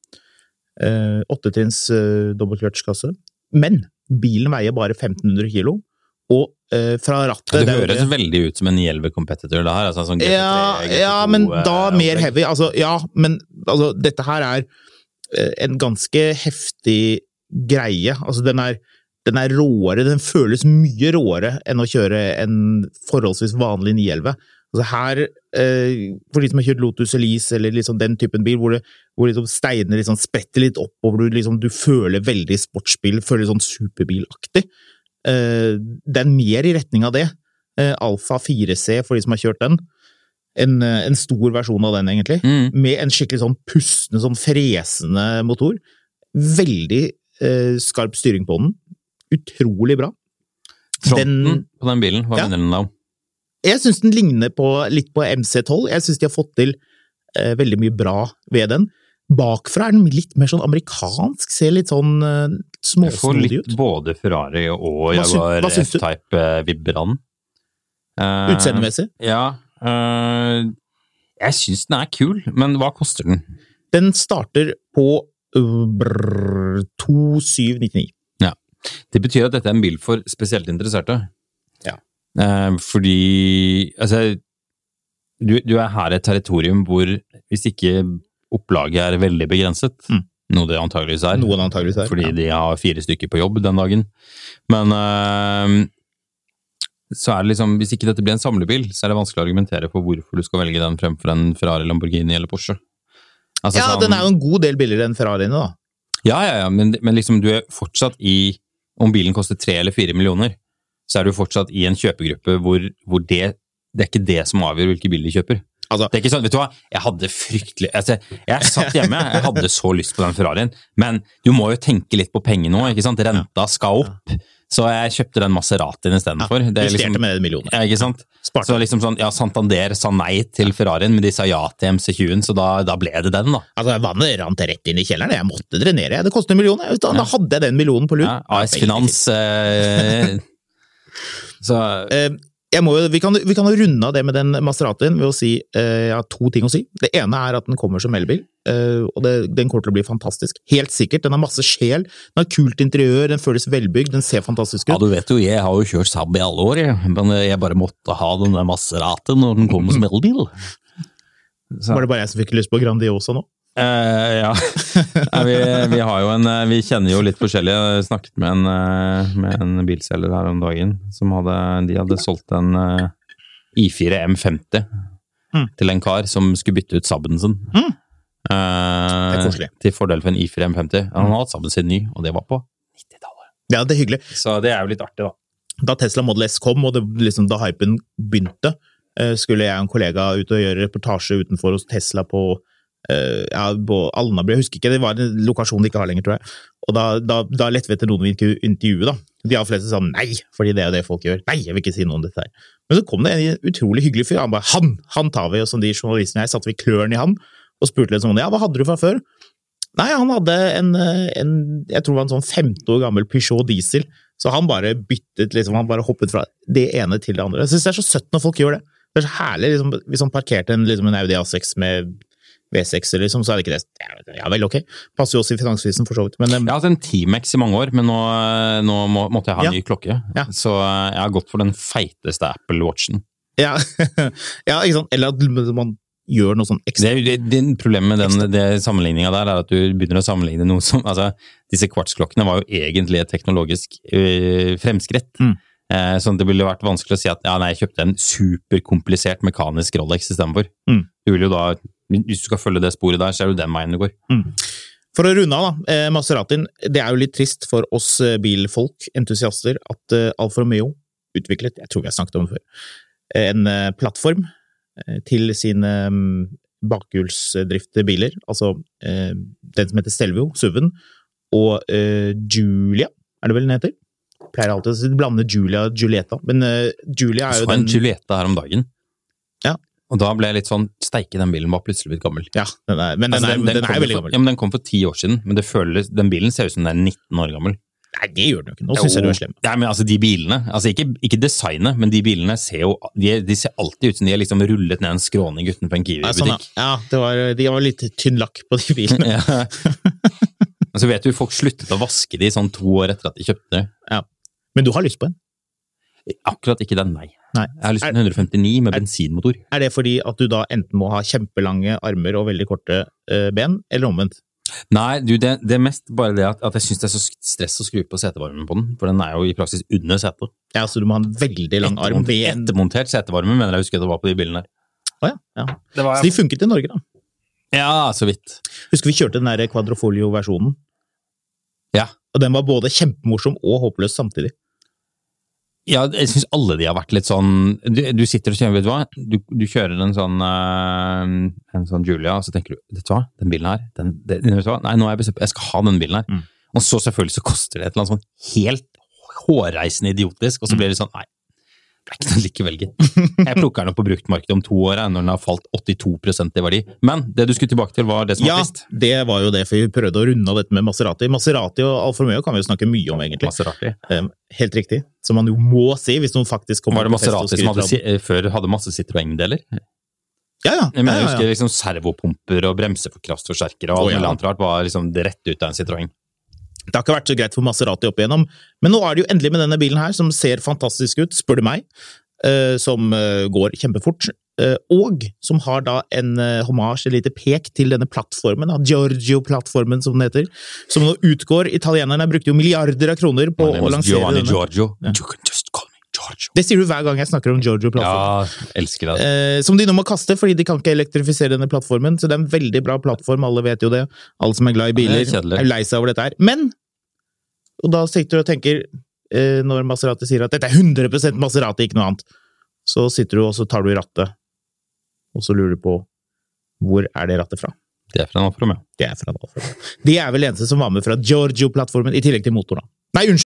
Åttetrinns uh, uh dobbeltkløtsjkasse. Men bilen veier bare 1500 kilo, og eh, fra rattet Det høres det- veldig ut som en Jelve competitor, det her. Altså sånn GT3, ja, GT2, ja, men da eh, mer heavy. Altså, ja, men altså, dette her er eh, en ganske heftig greie. Altså, den er, den er råere, den føles mye råere enn å kjøre en forholdsvis vanlig 911. Altså her, eh, for de som har kjørt Lotus Elise eller liksom den typen bil, hvor, det, hvor liksom steinene liksom spretter litt oppover, du, liksom, du føler veldig sportsbil, føler sånn superbilaktig. Eh, det er mer i retning av det. Eh, Alfa 4C, for de som har kjørt den. En, eh, en stor versjon av den, egentlig. Mm. Med en skikkelig sånn pustende, sånn fresende motor. Veldig eh, skarp styring på den. Utrolig bra. Fronten Den- på den bilen, hva Ja. minner den om? Jeg syns den ligner på, litt på MC12. Jeg syns de har fått til eh, veldig mye bra ved den. Bakfra er den litt mer sånn amerikansk, ser litt sånn eh, Jeg får litt både Ferrari og Jaguar? F-Type eh, Vibran. Uh, Utseendemessig. Ja. Uh, jeg syns den er kul, men hva koster den? Den starter på uh, 2799. Ja. Det betyr at dette er en bil for spesielt interesserte. Ja. Uh, fordi Altså, du, du er her i et territorium hvor hvis ikke opplaget er veldig begrenset, Mm. noe det antageligvis er, Noen antageligvis er. fordi ja. de har fire stykker på jobb den dagen, men øh, så er det liksom, hvis ikke dette blir en samlebil, så er det vanskelig å argumentere for hvorfor du skal velge den fremfor en Ferrari, Lamborghini eller Porsche. Altså, ja, sånn- den er jo en god del billigere enn Ferrariene, da. ja, ja, ja, men, men liksom du er fortsatt i Om bilen koster tre eller fire millioner, så er du fortsatt i en kjøpegruppe hvor, hvor det, det er ikke det som avgjør hvilke bil de kjøper. Altså- det er ikke sånn, vet du hva, jeg hadde fryktelig altså, Jeg satt hjemme, jeg hadde så lyst på den Ferrarien, men du må jo tenke litt på penger nå, ikke sant? Renta skal opp, så jeg kjøpte den Maseratien istedenfor. Det er Justerte liksom- med en million. ja, ikke sant? Sparte. Så liksom sånn, ja, Santander sa nei til Ferrarien, men de sa ja til MC20-en, så da, da ble det den, da. Altså, Vannet rant rett inn i kjelleren. Jeg måtte drenere. Det kostet en million. Da, Da, da hadde jeg den millionen på lur. Ja, AS Finans eh, Så Eh, jo- vi, kan, vi kan jo runde av det med den Maseratien ved å si eh, Jeg har to ting å si. Det ene er at den kommer som elbil, eh, og det, den kommer til å bli fantastisk. Helt sikkert. Den har masse sjel, den har kult interiør, den føles velbygd, den ser fantastisk ut. Ja, du vet jo, jeg har jo kjørt Saab i alle år, jeg. men jeg bare måtte ha den der Maseratien når den kom som elbil. Var det bare jeg som fikk lyst på Grandiosa nå? Eh, ja, Nei, vi, vi har jo en eh, Vi kjenner jo litt forskjellig. Jeg snakket med en, eh, med en bilselger her om dagen som hadde De hadde solgt en eh, I4 M50 Mm. til en kar som skulle bytte ut Saben sin. Mm. Koselig. til fordel for en I4 M50. Han hadde hatt Saben sin ny, og det var på 90-tallet. Ja, det er hyggelig. Så det er jo litt artig, da. Da Tesla Model S kom, og det, liksom, da hypen begynte, skulle jeg og en kollega ut og gjøre reportasje utenfor hos Tesla på ja, på Alnabru, jeg husker ikke, det var en lokasjon de ikke har lenger, tror jeg. Og da, da, da lette vi etter noen vi kunne intervjue, da. De aller fleste sa nei, fordi det er det folk gjør. Nei, jeg vil ikke si noe om dette her. Men så kom det en utrolig hyggelig fyr. Han bare han! Han tar vi! Og som de journalistene og jeg satte vi klørne i han og spurte litt sånn ja, hva hadde du fra før? Nei, han hadde en, en jeg tror det var en sånn 15 år gammel Peugeot diesel, så han bare byttet, liksom, han bare hoppet fra det ene til det andre. Jeg synes det er så søtt når folk gjør det. Det er så herlig, liksom, hvis han parkerte en, liksom, en Audi A6 med V6, liksom, så er det ikke det. Ja vel, ok. Passer jo også i Finansvisen, for så vidt. Men, Jeg har hatt en T-Max i mange år, men nå, nå må, måtte jeg ha en Ja. ny klokke. Ja. Så jeg har gått for den feiteste Apple Watchen. ja, ja, ikke sant? Eller at man gjør noe sånn ekstra. Det, det, det Problemet med den sammenligninga der er at du begynner å sammenligne noe som altså, Disse kvartsklokkene var jo egentlig et teknologisk øh, fremskritt. Mm. Eh, sånn det ville vært vanskelig å si at ja, nei, jeg kjøpte en superkomplisert mekanisk Rolex istedenfor. Mm. Du vil jo da, Hvis du skal følge det sporet der, så er det den veien det går. For å runde av, da. Eh, Maseratin. Det er jo litt trist for oss eh, bilfolk, entusiaster, at eh, Alfa Romeo utviklet, jeg tror vi har snakket om det før, en eh, plattform til sine mm, bakhjulsdrifte biler. Altså den som heter Stelvio, SUV-en, og Julia, er det vel den heter? Pleier alltid å blande Julia og Julieta, men Julia er Så jo en den Julieta her om dagen. Og da ble jeg litt sånn Steike, den bilen var plutselig blitt gammel. Ja, den er, men den Altså, er, den den er veldig gammel. Ja, men Den kom for ti år siden, men det føles, den bilen ser ut som den er 19 år gammel. Nei, det gjør den jo ikke. Nå syns jeg du er slem. Nei, men altså De bilene, altså ikke, ikke designet, men de bilene ser jo de, de ser alltid ut som de er liksom rullet ned en skråning utenfor en Ja, sånn, ja. Kiwi-butikk. ja det var, de var litt tynn lakk på de bilene. Ja. Og så vet du, folk sluttet å vaske de sånn to år etter at de kjøpte Ja. Men du har lyst på en? Akkurat ikke den, nei. Nei. Jeg har lyst på en 159 med bensinmotor. Er det fordi at du da enten må ha kjempelange armer og veldig korte uh, ben, eller omvendt? Nei, du, det, det er mest bare det at, at jeg syns det er så stress å skru på setevarmen på den, for den er jo i praksis under setet. Ja, så du må ha en veldig lang arm Ettermont- ved Ettermontert setevarme, mener jeg husker det var på de bilene der. Å ja, ja. Det var, Så de funket i Norge, da. ja, så vidt. Husker vi kjørte den der quadrofolio-versjonen. Ja. Og den var både kjempemorsom og håpløs samtidig. Ja, jeg syns alle de har vært litt sånn Du, du sitter og kjører, vet du hva. Du, du kjører en sånn uh, en sånn Julia, og så tenker du vet du hva, den bilen her den, den, vet du hva? Nei, nå har jeg bestemt Jeg skal ha den bilen her. Mm. Og så selvfølgelig så koster det et eller annet sånn helt hårreisende idiotisk, og så blir det sånn Nei, det er ikke noe like gitt. Jeg plukker den opp på bruktmarkedet om to år, når den har falt 82% i verdi. Men det du skulle tilbake til, var det som Ja, var trist. det var jo det, for vi prøvde å runde av dette med Maserati. Maserati og Alfa Romeo kan vi jo snakke mye om, egentlig. Maserati. Eh, Helt riktig. Som man jo må si, hvis noen faktisk kommer Var det på fest og Maserati som hadde, si- før hadde masse Citroën-deler? Ja, ja. Jeg mener, jeg husker liksom servopumper og bremsekraftsforsterkere og alt oh, ja. mulig annet rart var liksom det rett ut av en Citroën. Det har ikke vært så greit for Maserati opp igjennom, men nå er det jo endelig med denne bilen her, som ser fantastisk ut, spør du meg, eh, som eh, går kjempefort, eh, og som har da en hommage, et lite pek til denne plattformen, Giorgio-plattformen som den heter, som nå utgår. Italienerne brukte jo milliarder av kroner på å lansere Giovanni denne. Giorgio. Ja. Det sier du hver gang jeg snakker om Giorgio-plattformen. Ja, elsker det. Eh, som de nå må kaste, fordi de kan ikke elektrifisere denne plattformen. Så det er en veldig bra plattform, alle vet jo det. Alle som er glad i biler, ja, er er lei seg over dette her. Men Og da sitter du og tenker, eh, når Maserati sier at dette er 100% Maserati, ikke noe annet, så sitter du og så tar du i rattet, og så lurer du på hvor er det rattet fra? Det er fra en Alfa Romeo. Det er fra en Alfa Romeo. De er vel eneste som var med fra Giorgio-plattformen, i tillegg til motoren. Nei, unnskyld!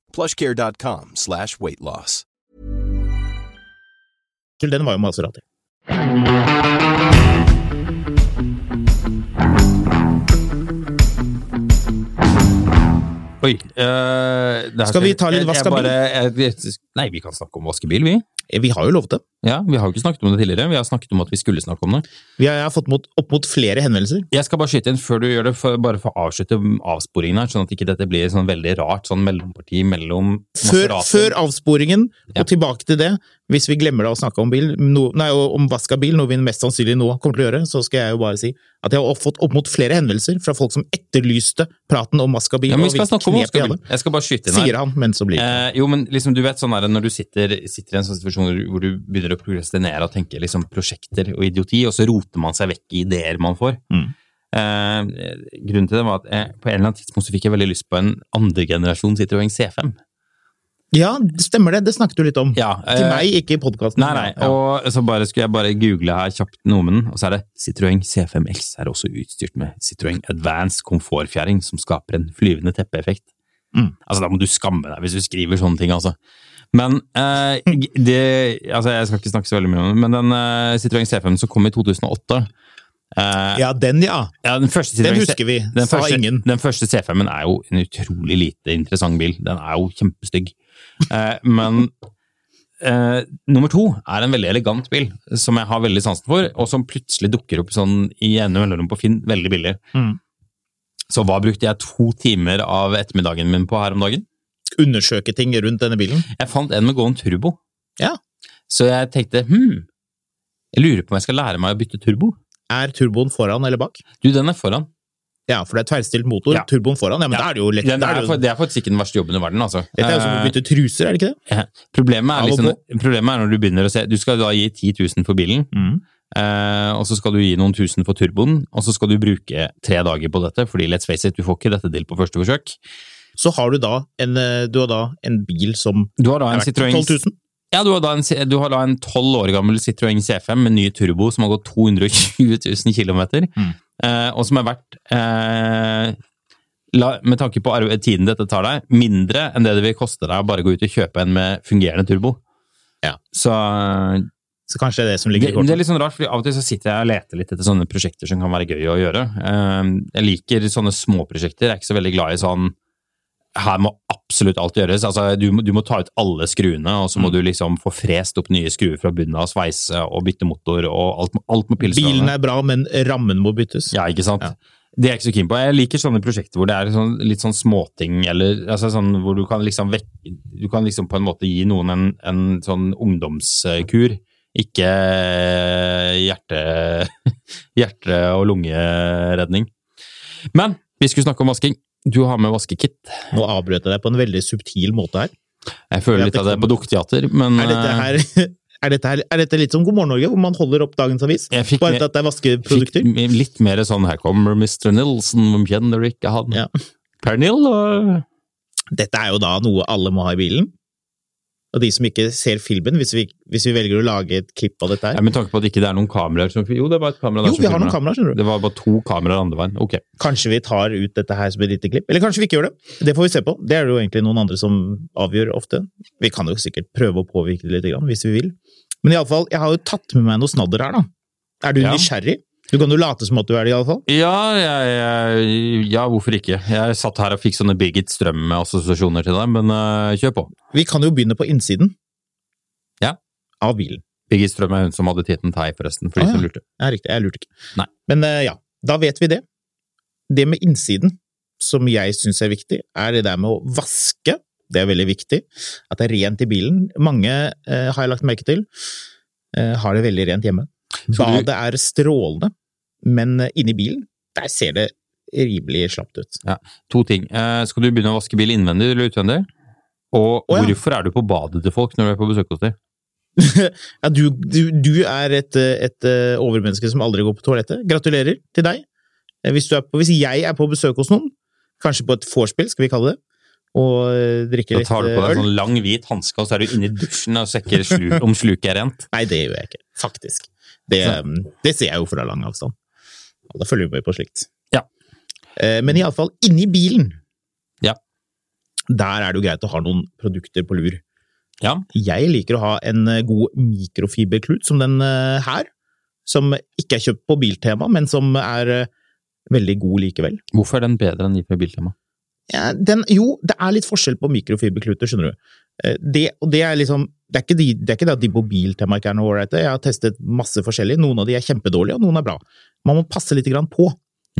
plushcare.com slash weightloss. Den var jo Maserati. Oi. eh, det Skal vi ta litt jeg- jeg vask av bil? bare- jeg- jeg- Nei, vi kan snakke om vaskebil, vi. Vi har jo lovet det. Ja, Vi har jo ikke snakket om det tidligere. Vi har snakket om at vi skulle snakke om det. Vi har, har fått mot, opp mot flere henvendelser. Jeg skal bare skyte inn før du gjør det, for, bare for å avslutte avsporingen her, sånn at ikke dette blir sånn veldig rart sånn mellomparti mellom Før, før avsporingen, Ja. og tilbake til det, hvis vi glemmer da å snakke om bil, no, nei, om vask av bil, noe vi mest sannsynlig nå kommer til å gjøre, så skal jeg jo bare si at jeg har fått opp mot flere henvendelser fra folk som etterlyste praten om vask av bil. Ja, men vi skal snakke om vask av bil. Jeg skal bare skyte inn her. Sier han, men så blir det Eh, jo, men liksom, du vet sånn der, når du sitter, sitter i en sånn situasjon hvor du- begynner å progrestinere og tenke liksom, prosjekter og idioti, og så roter man seg vekk i ideer man får. Mm. Eh, grunnen til det var at jeg, på en eller annen tidspunkt så fikk jeg veldig lyst på en andregenerasjon Citroën C5. Ja, stemmer det. Det snakket du litt om. Ja, Til eh, meg, ikke i podkasten. Nei, nei, og så bare skulle jeg bare google her kjapt noe med den, og så er det Citroën C5X er også utstyrt med Citroën Advanced komfortfjæring som skaper en flyvende teppeeffekt. Mm. Altså, da må du skamme deg hvis du skriver sånne ting, altså. Men eh, det Altså, jeg skal ikke snakke så veldig mye om det, men den eh, Citroën C5 som kom i 2008 Uh, Ja, den, ja. ja, den Den husker vi. Den Sa første, ingen. Den første C5-en er jo en utrolig lite interessant bil. Den er jo kjempestygg. Eh, men eh, nummer to er en veldig elegant bil, som jeg har veldig sansen for, og som plutselig dukker opp sånn i ene mellomrom på Finn, veldig billig. Mm. Så hva brukte jeg to timer av ettermiddagen min på her om dagen? Undersøke ting rundt denne bilen. Jeg fant en med gåen turbo. Ja. Så jeg tenkte hm, jeg lurer på om jeg skal lære meg å bytte turbo. Er turboen foran eller bak? Du, den er foran. Ja, for det er tverrstilt motor. Ja. Turboen foran. Ja, men Ja. da er det jo lett. Det, er, det, for, det er faktisk ikke den verste jobben i verden, altså. dette er jo som å Eh, bytte truser, er det ikke det? Ja. Problemet, er liksom, problemet er når du begynner å se Du skal da gi 10 000 for bilen, Mm. eh, og så skal du gi noen tusen for turboen, og så skal du bruke tre dager på dette, fordi let's face it, du får ikke dette til på første forsøk. Så har du da en, eh, du har da en bil som Du har da en Citroën 12 000. Ja, du har da en, du har da en 12 år gammel Citroën C5 med ny turbo som har gått 220 000 km, Mm. Eh, og som er verdt eh, med tanke på tiden dette tar deg, mindre enn det det vil koste deg å bare gå ut og kjøpe en med fungerende turbo. Ja. Så Så kanskje det er det som ligger i det er litt sånn rart, fordi av og til så sitter jeg og leter litt etter sånne prosjekter som kan være gøy å gjøre. Eh, Jeg liker sånne småprosjekter, jeg er ikke så veldig glad i sånn her må absolutt alt gjøres. Altså, du, må- du må ta ut alle skruene, og så må Mm. du liksom få frest opp nye skruer fra bunnen av, sveise og bytte motor, og alt, alt må pilles fra Bilen er bra, men rammen må byttes. Ja, ikke sant? Ja. Det er jeg ikke så keen på. Jeg liker sånne prosjekter hvor det er sånn, litt sånn småting, eller altså sånn hvor du kan liksom vekke Du kan liksom på en måte gi noen en, en sånn ungdomskur. Ikke hjerte, hjerte- og lungeredning. Men vi skulle snakke om vasking. Du har med vaskekit. Nå avbrøt jeg deg på en veldig subtil måte her. Jeg føler litt at av det på Dukketeater, men Er dette, her, er dette, her, er dette litt som God morgen Norge, hvor man holder opp dagens avis? Jeg fikk Bare at det er vaskeprodukter? fikk litt mer sånn Her kommer Mr. Nilsen, hvem kjenner ikke han? Ja. Per Nil og Dette er jo da noe alle må ha i bilen. Og de som ikke ser filmen, hvis vi, hvis vi velger å lage et klipp av dette ja, her Med tanke på at ikke det er noen kameraer som Jo, det var et kamera der Jo, vi har noen kameraer, skjønner du. Det var bare to kameraer andre veien. Ok. Kanskje vi tar ut dette her som et lite klipp, eller kanskje vi ikke gjør det. Det får vi se på. Det er det jo egentlig noen andre som avgjør ofte. Vi kan jo sikkert prøve å påvirke det litt, hvis vi vil. Men iallfall, jeg har jo tatt med meg noe snadder her, da. Er du Ja. nysgjerrig? Du kan jo late som at du er det, iallfall. Ja, jeg, jeg, ja, hvorfor ikke? Jeg satt her og fikk sånne Birgit Strøm-assosiasjoner til deg, men uh, kjør på. Vi kan jo begynne på innsiden. Ja. Av bilen. Birgit Strøm er hun som hadde tittelen Tei, forresten, for de Ah, som ja. lurte. Ja, riktig. Jeg lurte ikke. Nei. Men uh, ja, da vet vi det. Det med innsiden, som jeg syns er viktig, er det der med å vaske. Det er veldig viktig. At det er rent i bilen. Mange, uh, har jeg lagt merke til, har det veldig rent hjemme. Badet er strålende, men eh, inni bilen, der ser det rimelig slapt ut. To ting. Eh, skal du begynne å vaske bil innvendig eller utvendig? Og oh, ja. hvorfor er du på badet til folk når du er på besøk hos dem? Ja, du, du, du er et, eh, et overmenneske som aldri går på toalettet. Gratulerer til deg. Hvis, du er på, hvis jeg er på besøk hos noen, kanskje på et vorspiel, skal vi kalle det, og drikker litt øl Da tar du på deg en sånn lang, hvit hanske, og så er du inne i dusjen og sjekker slu, om sluket er rent. Nei, det gjør jeg ikke, faktisk. Det, det ser jeg jo fra lang avstand. Alle følger med på slikt. Ja. Eh, Men iallfall inni bilen. Ja. Der er det jo greit å ha noen produkter på lur. Ja. Jeg liker å ha en eh, god mikrofiberklut som den eh, her. som ikke er kjøpt på Biltema, men som er eh, veldig god likevel. Hvorfor er den bedre enn de fra Biltema? Ja, den, jo, det er litt forskjell på mikrofiberkluter, skjønner du. Det, og det er liksom det er, ikke de, det er ikke det at de ikke er noe ålreite. Jeg har testet masse forskjellig. Noen av de er kjempedårlige, og noen er bra. Man må passe litt grann på.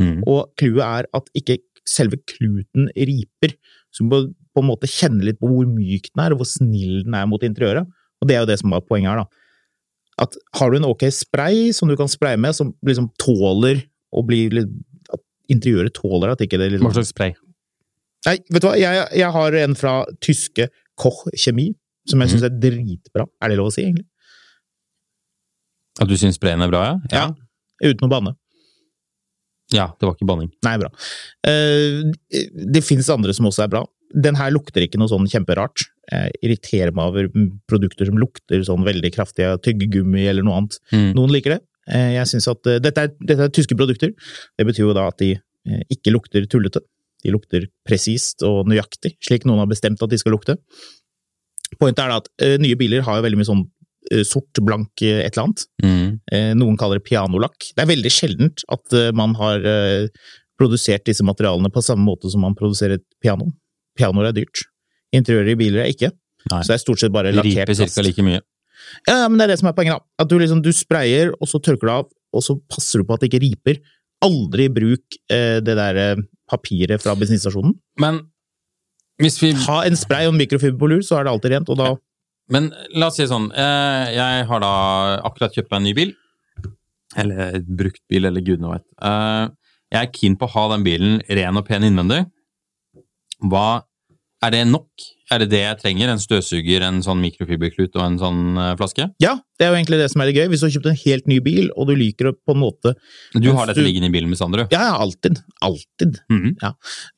Mm. Og clouet er at ikke selve kluten riper. Så du må på en måte kjenne litt på hvor myk den er, og hvor snill den er mot interiøret. Og det er jo det som var poenget her, da. At har du en ok spray som du kan spraye med, som liksom tåler å bli At interiøret tåler at ikke det liksom Hva slags spray? Nei, vet du hva, jeg, jeg har en fra tyske Koch Kjemi, som jeg syns er dritbra. Er det lov å si, egentlig? At du syns sprayen er bra, ja? ja? Uten å banne. Ja, det var ikke banning. Nei, bra. Eh, det fins andre som også er bra. Den her lukter ikke noe sånn kjemperart. Jeg irriterer meg over produkter som lukter sånn veldig kraftig av tyggegummi eller noe annet. Mm. Noen liker det. Eh, Jeg synes at eh, dette er, dette er tyske produkter. Det betyr jo da at de ikke lukter tullete. De lukter presist og nøyaktig, slik noen har bestemt at de skal lukte. Pointet er at uh, nye biler har jo veldig mye sånn uh, sort, blank uh, et eller annet. Mm. Noen kaller det pianolakk. Det er veldig sjeldent at man har produsert disse materialene på samme måte som man produserer et piano. Pianoer er dyrt. Interiøret i biler er ikke. Nei. Så det er stort sett bare lakkert plast. riper ca. like mye. Ja, men det er det som er poenget, da. At du liksom, du sprayer, og så tørker du av, og så passer du på at det ikke riper. Aldri bruk eh, det der eh, papiret fra bensinstasjonen. Men vi Ha en spray og en mikrofiberpolur, så er det alltid rent, og da Men la oss si det sånn, eh, jeg har da akkurat kjøpt meg en ny bil. Eller brukt bil, eller gudene vet. Eh, jeg er keen på å ha den bilen ren og pen innvendig. Hva Er det nok? Er det det jeg trenger? En støvsuger, en sånn mikrofiberklut og en sånn eh, flaske? Ja, det er jo egentlig det som er det gøy. Hvis du har kjøpt en helt ny bil, og du liker det på en måte Du har dette du- liggende i bilen med Sander, du? Ja, ja, alltid. Alltid. Mhm. Ja.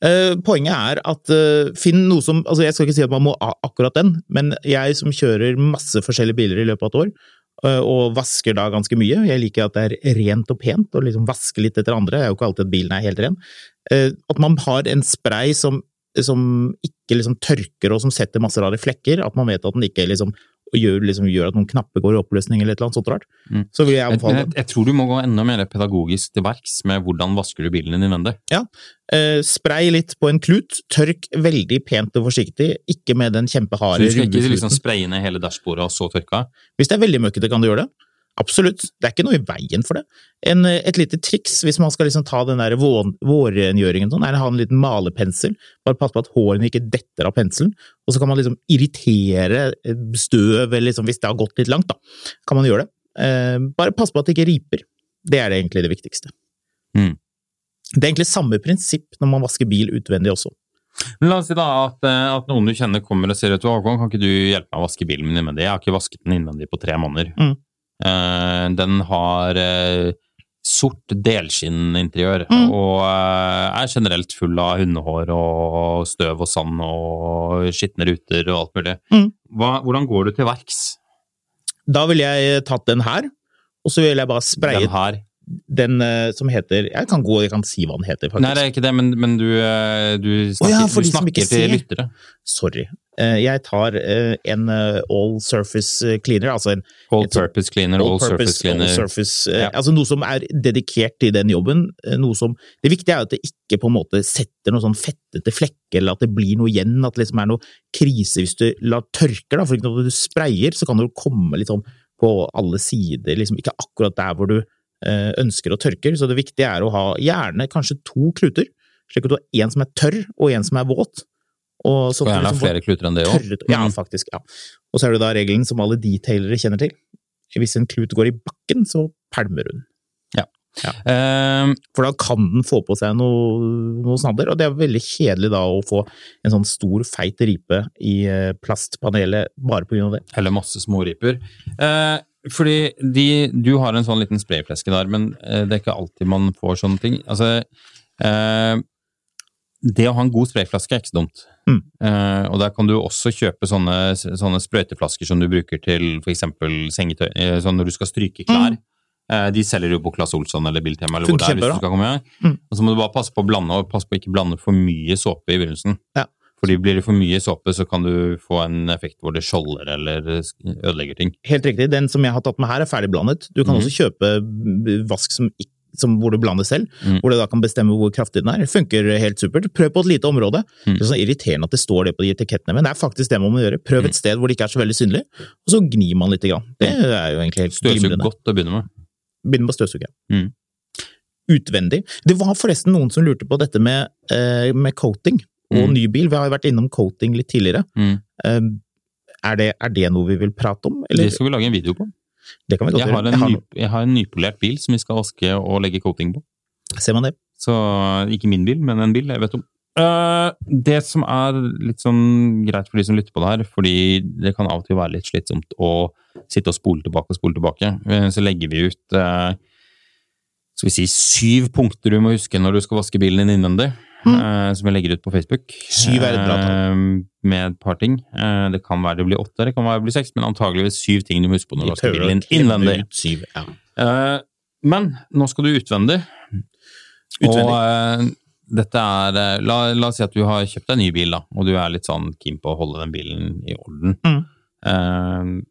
Uh, poenget er at uh, finn noe som Altså, jeg skal ikke si at man må ha akkurat den, men jeg som kjører masse forskjellige biler i løpet av et år, og vasker da ganske mye Jeg liker at det er rent og pent, og liksom vaske litt etter andre. Det er jo ikke alltid at bilen er helt ren. At man har en spray som, som ikke liksom tørker, og som setter masse rare flekker. At man vet at den ikke liksom gjør, liksom gjør at noen knapper går i oppløsning, eller et eller annet sånt rart. Mm. Så vil jeg Jeg, anbefale jeg, jeg tror du må gå enda mer pedagogisk til verks med hvordan vasker du bilen din innvendig. Eh, spray litt på en klut, tørk veldig pent og forsiktig, ikke med den kjempeharde Så du skal ikke liksom spraye ned hele dashbordet og så tørke av? Hvis det er veldig møkkete, kan du gjøre det. Absolutt, det er ikke noe i veien for det. En, et lite triks hvis man skal liksom ta den der vår, vårrengjøringen, sånn, er å ha en liten malepensel. Bare passe på at hårene ikke detter av penselen, og så kan man liksom irritere eh, støv, eller liksom, hvis det har gått litt langt, da, kan man gjøre det. Eh, bare pass på at det ikke riper. Det er det egentlig det viktigste. Mm. Det er egentlig samme prinsipp når man vasker bil utvendig også. Men La oss si da at, eh, at noen du kjenner kommer og sier at Håkon, kan ikke du hjelpe meg å vaske bilen min innvendig? Jeg har ikke vasket den innvendig på tre måneder. Mm. Eh, den har eh, sort delskinninteriør Mm. og eh, er generelt full av hundehår og støv og sand og skitne ruter og alt mulig. Mm. Hva, hvordan går du til verks? Da ville jeg tatt den her, og så ville jeg bare sprayet Den her? den som heter Jeg kan gå, jeg kan si hva den heter, faktisk. Nei, det er ikke det, men, men du, du snakker, ja, du snakker til ser. lyttere. Sorry. Eh, Jeg tar eh, en eh, all surface cleaner, altså en All purpose cleaner, all, surface cleaner. all surface, Ja. altså noe som er dedikert til den jobben. Noe som, det viktige er jo at det ikke på en måte setter noe sånn fettete flekker, eller at det blir noe igjen, at det liksom er noe krise hvis du lar tørker. Da. For når du sprayer, så kan det jo komme litt sånn på alle sider, liksom ikke akkurat der hvor du ønsker å tørke. Så det viktige er å ha gjerne kanskje to kluter, slik at du har en som er tørr og en som er våt. Og så gjerne liksom flere kluter enn det òg. Ja, faktisk. ja. Og så er det da regelen som alle detailere kjenner til. Hvis en klut går i bakken, så pælmer hun. Ja. For da kan den få på seg noe, noe snadder, og det er veldig kjedelig da å få en sånn stor, feit ripe i eh, plastpanelet bare på grunn av det. Eller masse småriper. Eh, fordi de, du har en sånn liten sprayfleske der, men eh, det er ikke alltid man får sånne ting. Altså, eh, det å ha en god sprayflaske er ikke så dumt. Mm. Uh, og der kan du også kjøpe sånne, sånne sprøyteflasker som du bruker til f.eks. sengetøy, eh, sånn når du skal stryke klær. Eh, de selger jo på Claes Olsson eller Biltema eller hvor det er, hvis du skal komme. Mm. Og så må du bare passe på å blande, og passe på å ikke blande for mye såpe i begynnelsen. Ja. Fordi blir det for mye såpe, så kan du få en effekt hvor det skjolder eller ødelegger ting. Helt riktig. Den som jeg har tatt med her, er ferdigblandet. Du kan mm. også kjøpe vask som, ikk- som, hvor du blander selv, Mm. hvor du da kan bestemme hvor kraftig den er. Det funker helt supert. Prøv på et lite område. Mm. Det er sånn irriterende at det står det på de etikettene, men det er faktisk det man må gjøre. Prøv Mm. et sted hvor det ikke er så veldig synlig, og så gnir man litt. Grann. Det er jo egentlig helt Støvsug godt å begynne med. Begynne med å støvsuge. Mm. Utvendig. Det var forresten noen som lurte på dette med, eh, med coating og Mm. ny bil. Vi har jo vært innom coating litt tidligere. Mm. Eh, er, det, er det noe vi vil prate om, eller? Det skal vi lage en video på. Det kan vi godt Jeg har, gjøre. en Jeg ny, jeg har en nypolert bil som vi skal vaske og legge coating på. Ser man det? Så ikke min bil, men en bil jeg vet om. Uh, det som er litt sånn greit for de som lytter på det her, fordi det kan av og til være litt slitsomt å sitte og spole tilbake og spole tilbake, eh, så legger vi ut uh, skal vi si syv punkter du må huske når du skal vaske bilen din innvendig, eh, som jeg legger ut på Facebook. Syv er et bra tall. Uh, med et par ting. Uh, det kan være det blir åtte, det kan være det blir seks, men antageligvis syv ting du må huske på når du prøver bilen innvendig. ut syv. Ja. Men nå skal du utvendig. Utvendig. Og dette er la, la oss si at du har kjøpt deg en ny bil, da, og du er litt sånn keen på å holde den bilen i orden. Mm.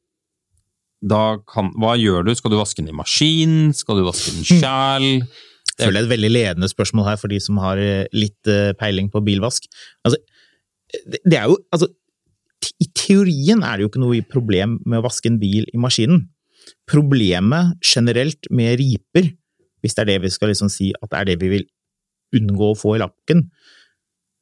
Kan Hva gjør du? Skal du vaske den i maskin? Skal du vaske Mm. den sjæl? Føler det er et veldig ledende spørsmål her for de som har eh, litt eh, peiling på bilvask. Altså, det, er jo Altså, i teorien er det jo ikke noe problem med å vaske en bil i maskinen. Problemet generelt med riper, hvis det er det vi skal liksom si at det er det vi vil unngå å få i lakken,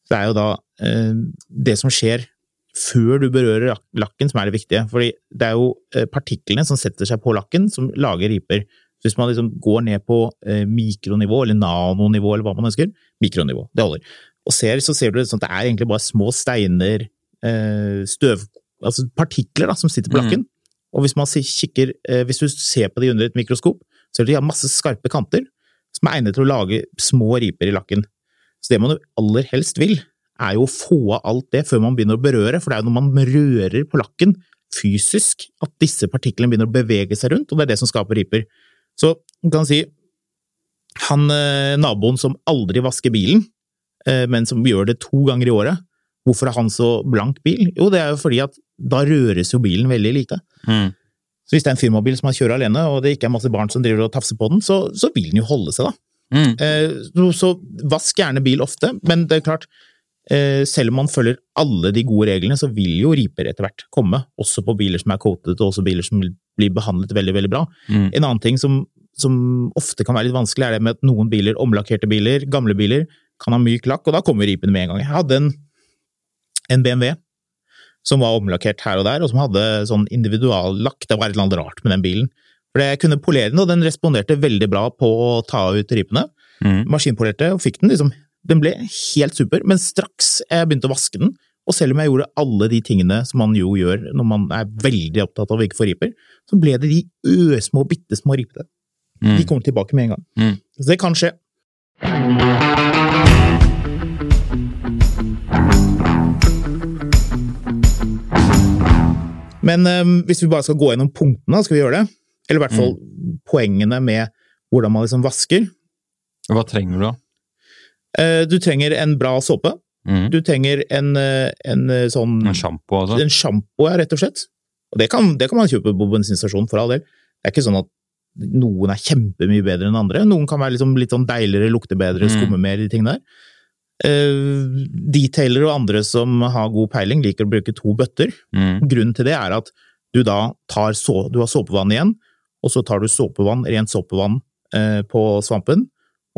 så er jo da eh, det som skjer før du berører lakken, som er det viktige. Fordi det er jo eh, partiklene som setter seg på lakken, som lager riper. Så hvis man liksom går ned på eh, mikronivå, eller nanonivå, eller hva man ønsker, mikronivå, det holder, og ser, så ser du sånn at det er egentlig bare små steiner, eh, støv, altså partikler da, som sitter på lakken. lakken. Og hvis man kikker, eh, hvis du ser på de under et mikroskop, så ser du at de har masse skarpe kanter, som er egnet til å lage små riper i lakken. Så det man jo aller helst vil, er jo å få av alt det før man begynner å berøre, for det er jo når man rører på lakken fysisk at disse partiklene begynner å bevege seg rundt, og det er det som skaper riper. Så man kan si, han eh, naboen som aldri vasker bilen, eh, men som gjør det to ganger i året, hvorfor har han så blank bil? Jo, det er jo fordi at da røres jo bilen veldig lite. Mm. Så hvis det er en firmabil som han kjører alene, og det ikke er masse barn som driver og tafser på den, så, så vil den jo holde seg, da. Mm. Eh, så, så vask gjerne bil ofte, men det er klart, selv om man følger alle de gode reglene, så vil jo riper etter hvert komme, også på biler som er coated, og også biler som blir behandlet veldig, veldig bra. Mm. En annen ting som, som ofte kan være litt vanskelig, er det med at noen biler, omlakkerte biler, gamle biler, kan ha myk lakk, og da kommer ripene med en gang. Jeg hadde en, en BMW som var omlakkert her og der, og som hadde sånn individuallakk. Det var et eller annet rart med den bilen. For jeg kunne polere den, og den responderte veldig bra på å ta ut ripene. Mm. Maskinpolerte, og fikk den liksom Den ble helt super, men straks jeg begynte å vaske den, og selv om jeg gjorde alle de tingene som man jo gjør når man er veldig opptatt av å ikke få riper, så ble det de øsmå, bitte små ripene. Mm. De kommer tilbake med en gang. Mm. Så det kan skje. Men um, hvis vi bare skal gå gjennom punktene, skal vi gjøre det? Eller i hvert fall poengene med hvordan man liksom vasker. Hva trenger du da? Eh, du trenger en bra såpe. Mm. Du trenger en, eh, en eh, sånn En sjampo, altså? En sjampo, ja, rett og slett. Og det kan, det kan man kjøpe på bensinstasjonen, for all del. Det er ikke sånn at noen er kjempemye bedre enn andre. Noen kan være liksom litt sånn deiligere, lukte bedre, Mm. skumme mer, de tingene der. Uh, detailer og andre som har god peiling, liker å bruke to bøtter. Mm. Grunnen til det er at du da tar så, du har såpevann igjen, og så tar du såpevann, rent såpevann uh, på svampen,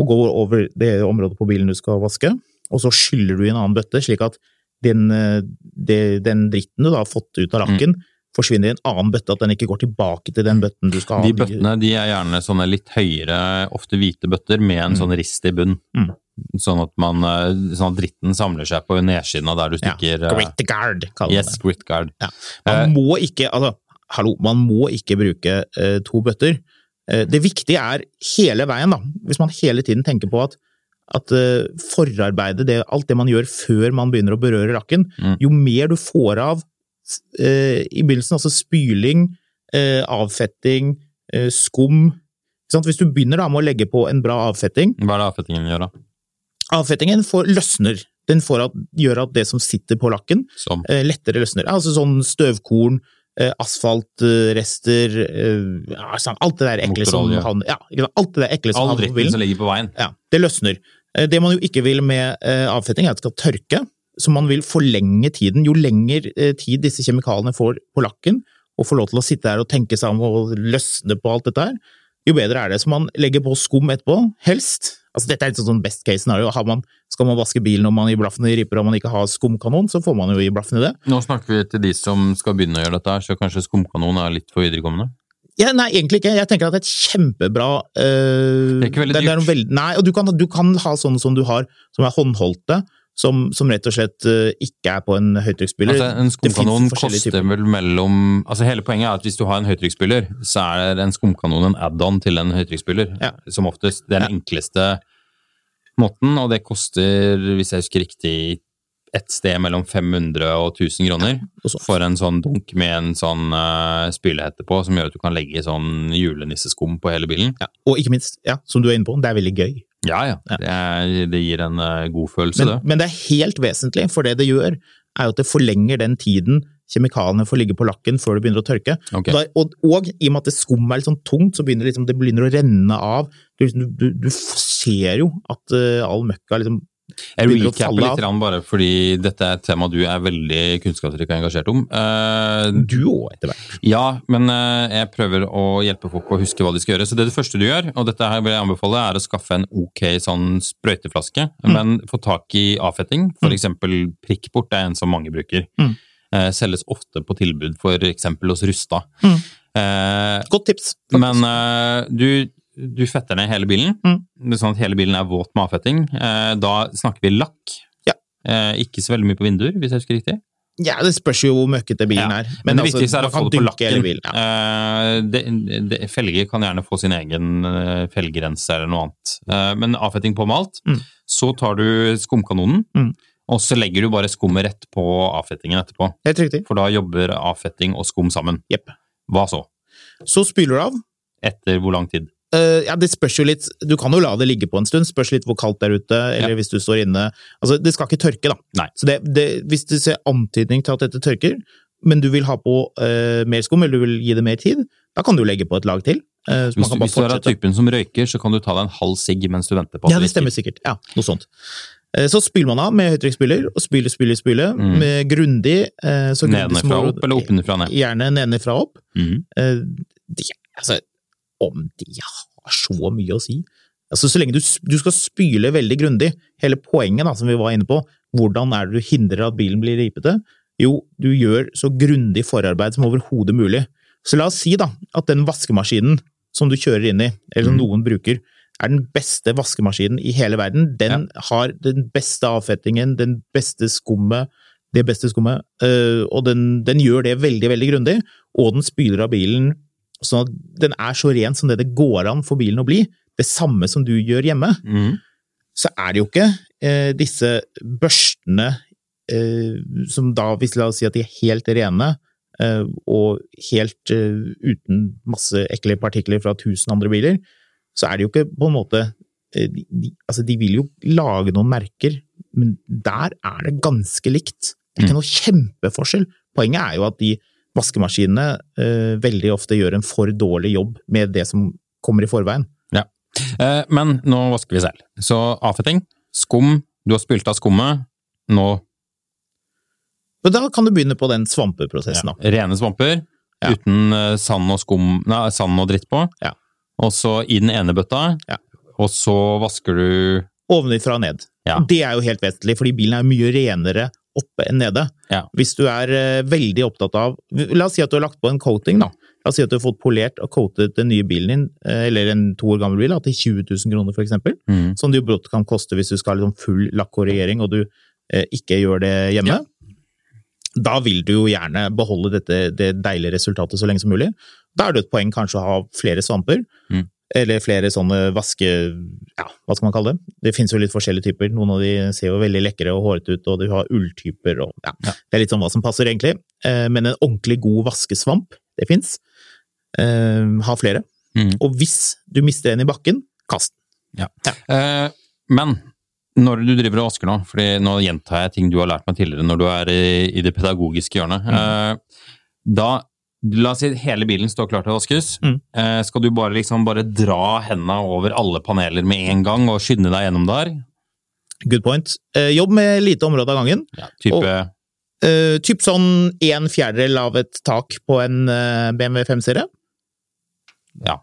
og går over det området på bilen du skal vaske, og så skyller du i en annen bøtte, slik at den, eh, det, den dritten du da har fått ut av lakken, forsvinner i en annen bøtte, at den ikke går tilbake til den bøtten du skal ha. De bøttene de er gjerne sånne litt høyere, ofte hvite bøtter, med en sånn rist i bunn. Mm. Sånn, at man, eh, sånn at dritten samler seg på nedsiden av der du stikker ja, Grit guard, kaller Yes, det. grit guard. Ja. Eh, Man må ikke, altså, hallo, man må ikke bruke uh, to bøtter. Eh, det viktige er hele veien, da, hvis man hele tiden tenker på at, at eh, forarbeidet, det, alt det man gjør før man begynner å berøre rakken, Mm. jo mer du får av eh, i begynnelsen, altså spyling, eh, avfetting, eh, skum ikke sant? Hvis du begynner da med å legge på en bra avfetting, Hva er det avfettingen gjør, da? Avfettingen får løsner. Den får at, gjør at det som sitter på lakken, Som eh, lettere løsner. Altså sånn støvkorn, asfaltrester, eh, sånn, alt det der ekle som han ja? Alt det der ekle som all dritten bilen. som ligger på veien. Ja, det løsner. Eh, Det man jo ikke vil med eh, avfetting, er at det skal tørke. Så man vil forlenge tiden. Jo lenger eh, tid disse kjemikaliene får på lakken, og får lov til å sitte der og tenke seg om og løsne på alt dette her, jo bedre er det. Så man legger på skum etterpå, helst. Altså Dette er litt sånn best case scenario. Har man, skal man vaske bilen om man gir blaffen i riper og man ikke har skumkanon, så får man jo gi blaffen i det. Nå snakker vi til de som skal begynne å gjøre dette, så kanskje skumkanon er litt for viderekommende? Ja, nei, egentlig ikke. Jeg tenker at det er et kjempebra øh, Det er ikke veldig er veld- nei, og du kan, du kan ha sånne som du har, som er håndholdte, som, som rett og slett øh, ikke er på en høytrykksspyler. Altså, en skumkanon koster vel mellom altså Hele poenget er at hvis du har en høytrykksspyler, så er en skumkanon en add-on til en høytrykksspyler. Ja. Som oftest. Det er den enkleste måten, og det koster, hvis jeg husker riktig, et sted mellom 500 og 1000 kroner ja, for en sånn dunk med en sånn uh, spylehette på, som gjør at du kan legge sånn julenisseskum på hele bilen. Ja. Og ikke minst, ja, som du er inne på, det er veldig gøy. Ja, ja. Det, er, det gir en eh, god følelse, Men, det. men det er helt vesentlig, for det det gjør, er jo at det forlenger den tiden kjemikaliene får ligge på lakken før det begynner å tørke. Ok. Da, og, og i og med at det skum er litt sånn tungt, så begynner liksom, det begynner å renne av. Du, du, du ser jo at uh, all møkka liksom Jeg recapper litt av. bare fordi dette er et tema du er veldig kunnskapsrik og engasjert om. Eh, Du òg, etter hvert. ja, men eh, jeg prøver å hjelpe folk å huske hva de skal gjøre. Så det, det første du gjør, og dette her vil jeg anbefale, er å skaffe en ok sånn sprøyteflaske, Mm. men få tak i avfetting. For eksempel prikkbort er en som mange bruker. Mm. Eh, selges ofte på tilbud, eksempel hos Rusta. Mm. Eh, Godt tips. faktisk. men eh, du, du fetter ned hele bilen, Mm. Sånn at hele bilen er våt med avfetting. Eh, da snakker vi lakk. Ja. Eh, ikke så veldig mye på vinduer, hvis jeg husker riktig. Ja, det spørs jo hvor møkkete bilen Ja, er. Men, det altså, viktigste er å få det på lakken. bilen, Ja. Eh, det, det, felger kan gjerne få sin egen felggrense eller noe annet. Eh, men avfetting på malt. Mm. Så tar du skumkanonen, Mm. og så legger du bare skummet rett på avfettingen etterpå. Helt riktig. For da jobber avfetting og skum sammen. Yep. Hva så? Så spyler du av. Etter hvor lang tid? Eh, ja, Det spørs jo litt Du kan jo la det ligge på en stund, spørs litt hvor kaldt det er ute, eller Ja. hvis du står inne. Altså, Det skal ikke tørke, da. Nei. Så det, det, Hvis du ser antydning til at dette tørker, men du vil ha på uh, mer skum, eller du vil gi det mer tid, da kan du legge på et lag til. Uh, Hvis, kan du- hvis du er av typen som røyker, så kan du ta deg en halv sigg mens du venter på at Ja, det stemmer sikkert. Ja, noe sånt. Så spyler man av med høytrykksspyler, og spyler, spyler, spyler, Mm. med grundig så grundig Nedenfra opp eller oppenfra ned? Gjerne nedenfra opp. Mm. Det, altså, om de har så mye å si Altså, Så lenge du, du skal spyle veldig grundig, hele poenget da, som vi var inne på, hvordan er det du hindrer at bilen blir ripete? Jo, du gjør så grundig forarbeid som overhodet mulig. Så la oss si da, at den vaskemaskinen som du kjører inn i, eller som Mm. noen bruker, er den beste vaskemaskinen i hele verden. Den har den beste avfettingen, den beste skummet, det beste skummet, øh, og den, den gjør det veldig, veldig grundig, og den spyler av bilen sånn at den er så ren som det det går an for bilen å bli. Det samme som du gjør hjemme. Mm. Så er det jo ikke eh, disse børstene eh, som da, hvis la oss si at de er helt rene, eh, og helt eh, uten masse ekle partikler fra tusen andre biler, så er det jo ikke på en måte eh, de, de, Altså, de vil jo lage noen merker, men der er det ganske likt. Det er ikke noe kjempeforskjell. Poenget er jo at de vaskemaskinene eh, veldig ofte gjør en for dårlig jobb med det som kommer i forveien. Eh, Men nå vasker vi selv. Så avfetting, skum, du har spylt av skummet. Nå Men da kan du begynne på den svampeprosessen, da. rene svamper, Ja. uten eh, sand og, skum, nei, sand og dritt på. Ja. Og så i den ene bøtta, Ja. og så vasker du Ovenfra og ned. Ja. Det er jo helt vesentlig, fordi bilen er mye renere oppe enn nede. Ja. Hvis du er eh, veldig opptatt av La oss si at du har lagt på en coating, da. La oss si at du har fått polert og coatet den nye bilen din, eh, eller en to år gammel bil, da, til 20 000 kroner eksempel. Mhm. Som det jo brått kan koste hvis du skal ha liksom full lakkkorrigering og du eh, ikke gjør det hjemme. Da vil du jo gjerne beholde dette, det deilige resultatet så lenge som mulig. Da er det et poeng kanskje å ha flere svamper. Mm. Eller flere sånne vaske... Ja, hva skal man kalle det? Det finnes jo litt forskjellige typer. Noen av de ser jo veldig lekre og hårete ut, og du har ulltyper og ja. Det er litt sånn hva som passer, egentlig. Eh, Men en ordentlig god vaskesvamp, det fins. Ha flere. Mm. Og hvis du mister en i bakken, kast den. Eh, men Når du driver og vasker nå, for nå gjentar jeg ting du har lært meg tidligere når du er i, i det pedagogiske hjørnet. Eh, da La oss si hele bilen står klar til å vaskes. Mm. Eh, skal du bare liksom bare dra hendene over alle paneler med en gang og skynde deg gjennom der? Good point. Eh, jobb med lite område av gangen. Ja, type Og- Eh, typ sånn en fjerdedel av et tak på en eh, BMW 5-serie. Ja.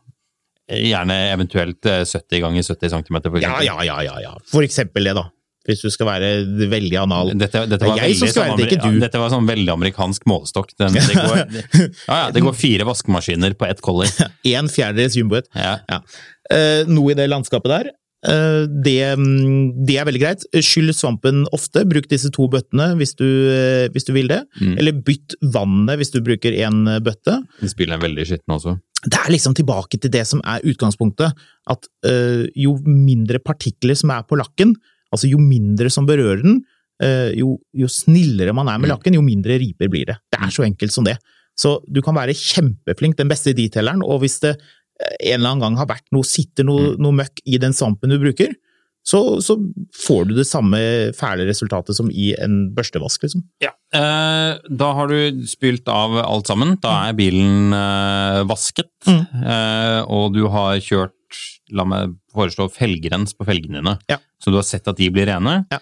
Gjerne eventuelt eh, 70 ganger 70 cm, Ja, ja, ja, ja, ja. For eksempel det, da. Hvis du skal være veldig anal. Dette, dette Det er var jeg som veldig skal sånn være det, ikke du. Ja, dette var sånn veldig amerikansk målestokk. Den, det, går, ja, ja, det går fire vaskemaskiner på ett collie. En fjerdedels jumboet. Ja. Eh, noe i det landskapet der. Uh, det, mm, det er veldig greit. Skyll svampen ofte. Bruk disse to bøttene hvis du, uh, hvis du vil det. Mm. Eller bytt vannet hvis du bruker én bøtte. Spillet er veldig skitten også. Det er liksom tilbake til det som er utgangspunktet. At jo mindre partikler som er på lakken, altså jo mindre som berører den, eh, jo, jo snillere man er med Mm. lakken, jo mindre riper blir det. Det er så enkelt som det. Så du kan være kjempeflink, den beste detaileren, og hvis det eh, en eller annen gang har vært noe, sitter noe, Mm. noe møkk i den svampen du bruker, så, så får du det samme fæle resultatet som i en børstevask, liksom. Ja. Eh, da har du spylt av alt sammen. Da er bilen eh, vasket, Mm. eh, og du har kjørt La meg foreslå felgrens på felgene dine, Ja. så du har sett at de blir rene. Ja.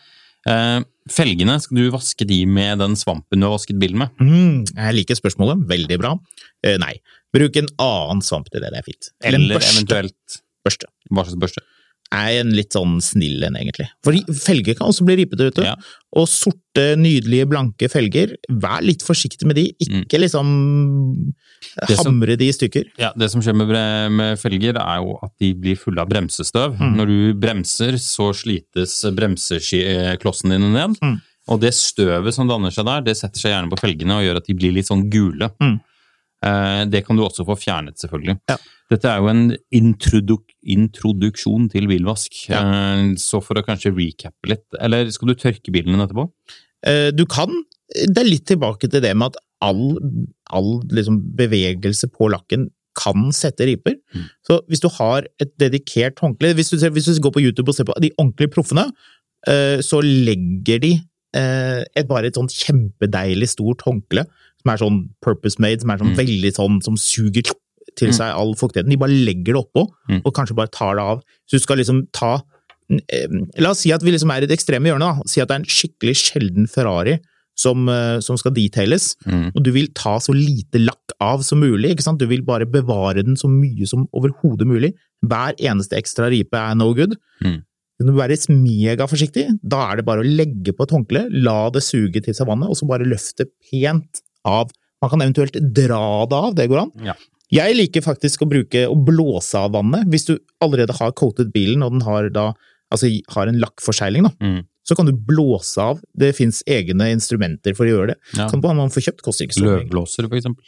Eh, felgene, skal du vaske de med den svampen du har vasket bilen med? Mm, jeg liker spørsmålet, veldig bra. Eh, nei, bruk en annen svamp til det, det er fint. Eller, Eller børste. eventuelt børste. hva slags børste? Er en litt sånn snill en, egentlig. For felger kan også bli ripete, vet du. Ja. Og sorte, nydelige, blanke felger, vær litt forsiktig med de. Ikke liksom Det som- hamre de i stykker. Ja, Det som skjer med, med felger, er jo at de blir fulle av bremsestøv. Mm. Når du bremser, så slites bremseklossene dine ned. Mm. Og det støvet som danner seg der, det setter seg gjerne på felgene og gjør at de blir litt sånn gule. Mm. Eh, det kan du også få fjernet, selvfølgelig. Ja. Dette er jo en introduk introduksjon til bilvask, Ja. så for å kanskje recappe litt Eller skal du tørke bilen din etterpå? Eh, Du kan Det er litt tilbake til det med at all, all liksom bevegelse på lakken kan sette riper. Mm. Så hvis du har et dedikert håndkle hvis du, hvis du går på YouTube og ser på de ordentlige proffene, eh, så legger de eh, et, bare et sånt kjempedeilig stort håndkle som er sånn purpose made, som er sånn Mm. veldig sånn som suger til seg all fuktigheten. De bare legger det oppå, Mm. og kanskje bare tar det av. Så du skal liksom ta eh, La oss si at vi liksom er i det ekstreme hjørnet. da. Si at det er en skikkelig sjelden Ferrari som, eh, som skal detailes, Mm. og du vil ta så lite lakk av som mulig. ikke sant? Du vil bare bevare den så mye som overhodet mulig. Hver eneste ekstra ripe er no good. Mm. Du må være megaforsiktig. Da er det bare å legge på et håndkle, la det suge til seg vannet, og så bare løfte pent av. Man kan eventuelt dra det av, det går an. Ja. Jeg liker faktisk å bruke å blåse av vannet. Hvis du allerede har coated bilen, og den har da altså har en lakkforsegling, da, Mm. så kan du blåse av. Det fins egne instrumenter for å gjøre det. Ja. Kan man få kjøpt, koster ikke så mye. Løvblåser, for eksempel.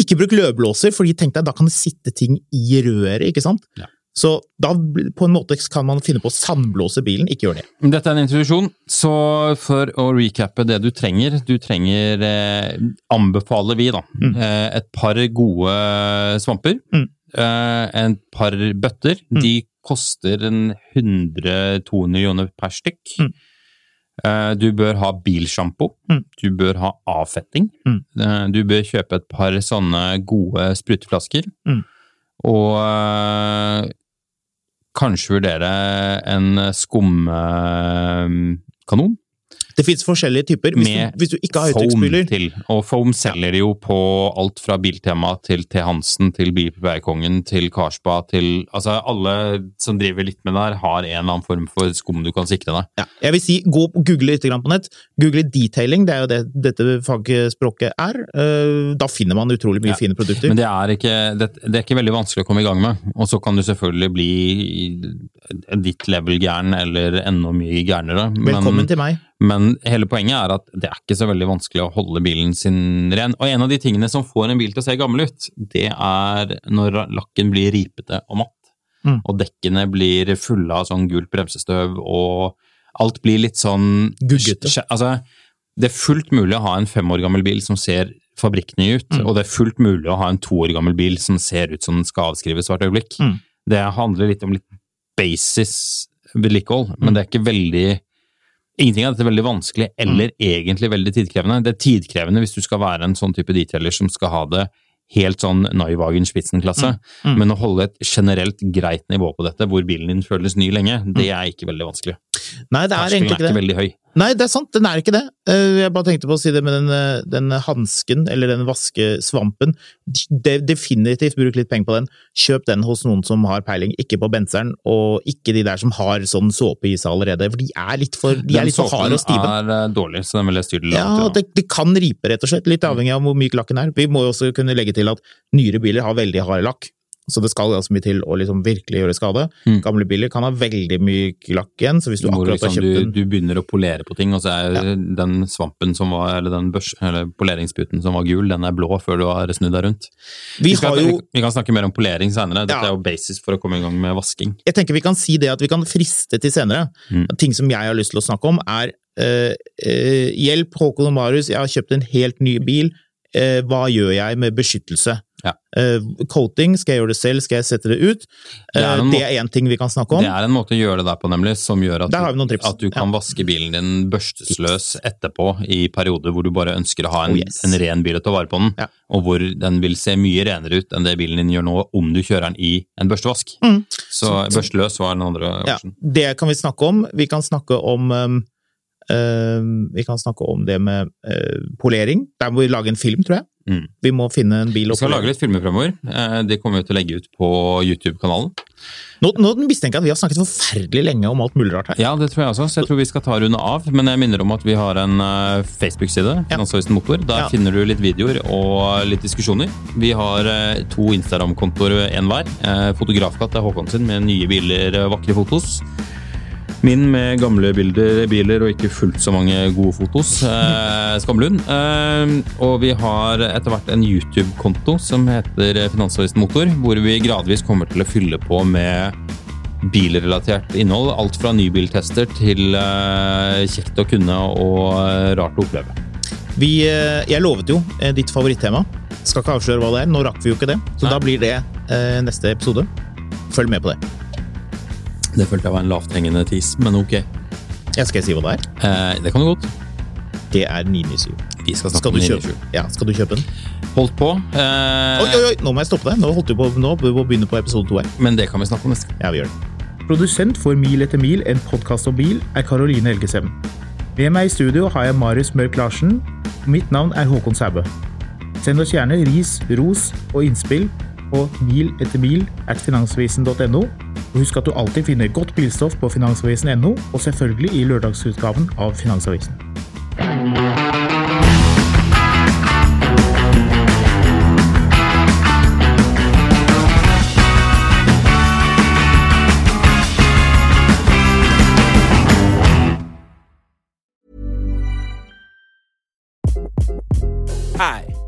Ikke bruk løvblåser, fordi tenk deg, da kan det sitte ting i røret, ikke sant? Ja. Så da på en måte kan man finne på å sandblåse bilen, ikke gjør det. Dette er en introduksjon, så for å recappe det du trenger Du trenger, eh, anbefaler vi, da, eh, et par gode svamper. Mm. Eh, et par bøtter. De koster en 100-200 joner per stykk. Mm. Eh, du bør ha bilsjampo. Mm. Du bør ha avfetting. Mm. Eh, du bør kjøpe et par sånne gode spruteflasker. Mm. Og eh, kanskje vurdere en skumkanon Det fins forskjellige typer. Hvis, med du, hvis du ikke har høytrykksspyler til. Og foam selger de jo på alt fra Biltema til T. Hansen til Bilpleiekongen til Karspa til Altså, alle som driver litt med det her, har en eller annen form for skum du kan sikre deg. ja, Jeg vil si, gå og google litt på nett. Google detailing, det er jo det dette fagspråket er. Eh, Da finner man utrolig mye Ja. fine produkter. Men det er, ikke, det, det er ikke veldig vanskelig å komme i gang med. Og så kan du selvfølgelig bli ditt level gæren eller enda mye gærnere. Velkommen til meg. Men hele poenget er at det er ikke så veldig vanskelig å holde bilen sin ren. Og en av de tingene som får en bil til å se gammel ut, det er når lakken blir ripete og matt. Mm. Og dekkene blir fulle av sånn gult bremsestøv, og alt blir litt sånn Guggete. Altså, det er fullt mulig å ha en fem år gammel bil som ser fabrikkny ut, Mm. og det er fullt mulig å ha en to år gammel bil som ser ut som den skal avskrives hvert øyeblikk. Mm. Det handler litt om litt basis vedlikehold, men det er ikke veldig Ingenting av dette er veldig vanskelig eller egentlig veldig tidkrevende. Det er tidkrevende hvis du skal være en sånn type detailer som skal ha det helt sånn Neuwagen-Spitzen-klasse, men å holde et generelt greit nivå på dette, hvor bilen din føles ny lenge, det er ikke veldig vanskelig. Nei, det er Terskelen egentlig er ikke ikke det. veldig høy. Nei, det er sant, den er ikke det. Eh, Jeg bare tenkte på å si det med den, eh, den hansken, eller den vaskesvampen. De, definitivt bruk litt penger på den. Kjøp den hos noen som har peiling, ikke på benseren, og ikke de der som har sånn såpe i seg allerede, for de er litt for, de er litt for harde og stive. såpen er eh, dårlig, så den vil jeg styre litt Ja, det, det kan ripe, rett og slett. Litt avhengig av hvor myk lakken er. Vi må jo også kunne legge til at nyere biler har veldig hard lakk, så det skal ganske mye til å liksom virkelig gjøre skade. Mm. Gamle biler kan ha veldig myk lakk igjen, så hvis du akkurat har liksom kjøpt du, en du begynner å polere på ting, og så er den svampen som var, eller den børs, eller poleringsputen som var gul, den er blå før du har snudd deg rundt. Vi skal, har jo vi kan snakke mer om polering senere. Dette Ja. er jo basis for å komme i gang med vasking. jeg tenker vi kan si det at vi kan friste til senere. Mm. Ting som jeg har lyst til å snakke om, er eh, eh, Hjelp, Håkon og Marius, jeg har kjøpt en helt ny bil. Eh, hva gjør jeg med beskyttelse? Ja. Uh, coating, skal jeg gjøre det selv, skal jeg sette det ut? Det Eh, er en det er én ting vi kan snakke om. Det er en måte å gjøre det der på, nemlig, som gjør at, du, at du kan vaske bilen din børstesløs etterpå i perioder hvor du bare ønsker å ha en, Oh, yes. en ren bil og ta vare på den, Ja. og hvor den vil se mye renere ut enn det bilen din gjør nå om du kjører den i en børstevask. Mm. Så børsteløs var den andre Ja, option. det kan vi snakke om. Vi kan snakke om um, Uh, Vi kan snakke om det med uh, polering. Der må vi lage en film, tror jeg. Mm. Vi må finne en bil Vi skal lage litt filmer fremover. Eh, Det kommer vi til å legge ut på YouTube-kanalen. Nå, nå mistenker jeg at vi har snakket forferdelig lenge om alt mulig rart her. Ja, det tror jeg også, så jeg tror vi skal ta runde av. Men jeg minner om at vi har en eh, Facebook-side. Finansavisen Motor. Der Ja. finner du litt videoer og litt diskusjoner. Vi har eh, to Instagram-kontoer en hver. Fotografkatt er Håkon sin med nye biler, vakre fotos. Min med gamle bilder, biler og ikke fullt så mange gode fotos. Eh, Skamlund. Eh, og vi har etter hvert en YouTube-konto som heter Finansavisen Motor, hvor vi gradvis kommer til å fylle på med bilrelatert innhold. Alt fra nybiltester til eh, kjekt å kunne og eh, rart å oppleve. Vi, eh, jeg lovet jo eh, ditt favorittema. Skal ikke avsløre hva det er. Nå rakk vi jo ikke det, så Nei. da blir det eh, neste episode. Følg med på det. Det følte jeg var en lavthengende tis, men ok. Jeg skal jeg si hva det er? Eh, det kan du godt. Det er 997. Vi skal snakke Skal om du, 997. kjøpe? Ja, skal du kjøpe den? Holdt på, eh, Oi, oi, oi! Nå må jeg stoppe deg. Nå holdt du på Nå bør vi begynne på episode to her. men det kan vi snakke om neste gang. Ja, vi gjør det. Produsent for Mil etter mil, en podkast om bil, er Karoline Elgesem. Med meg i studio har jeg Marius Mørk Larsen. Mitt navn er Håkon Sæbø. Send oss gjerne ris, ros og innspill på mil etter mil at finansavisen.no. Og husk at du alltid finner godt bilstoff på finansavisen.no, og selvfølgelig i lørdagsutgaven av Finansavisen.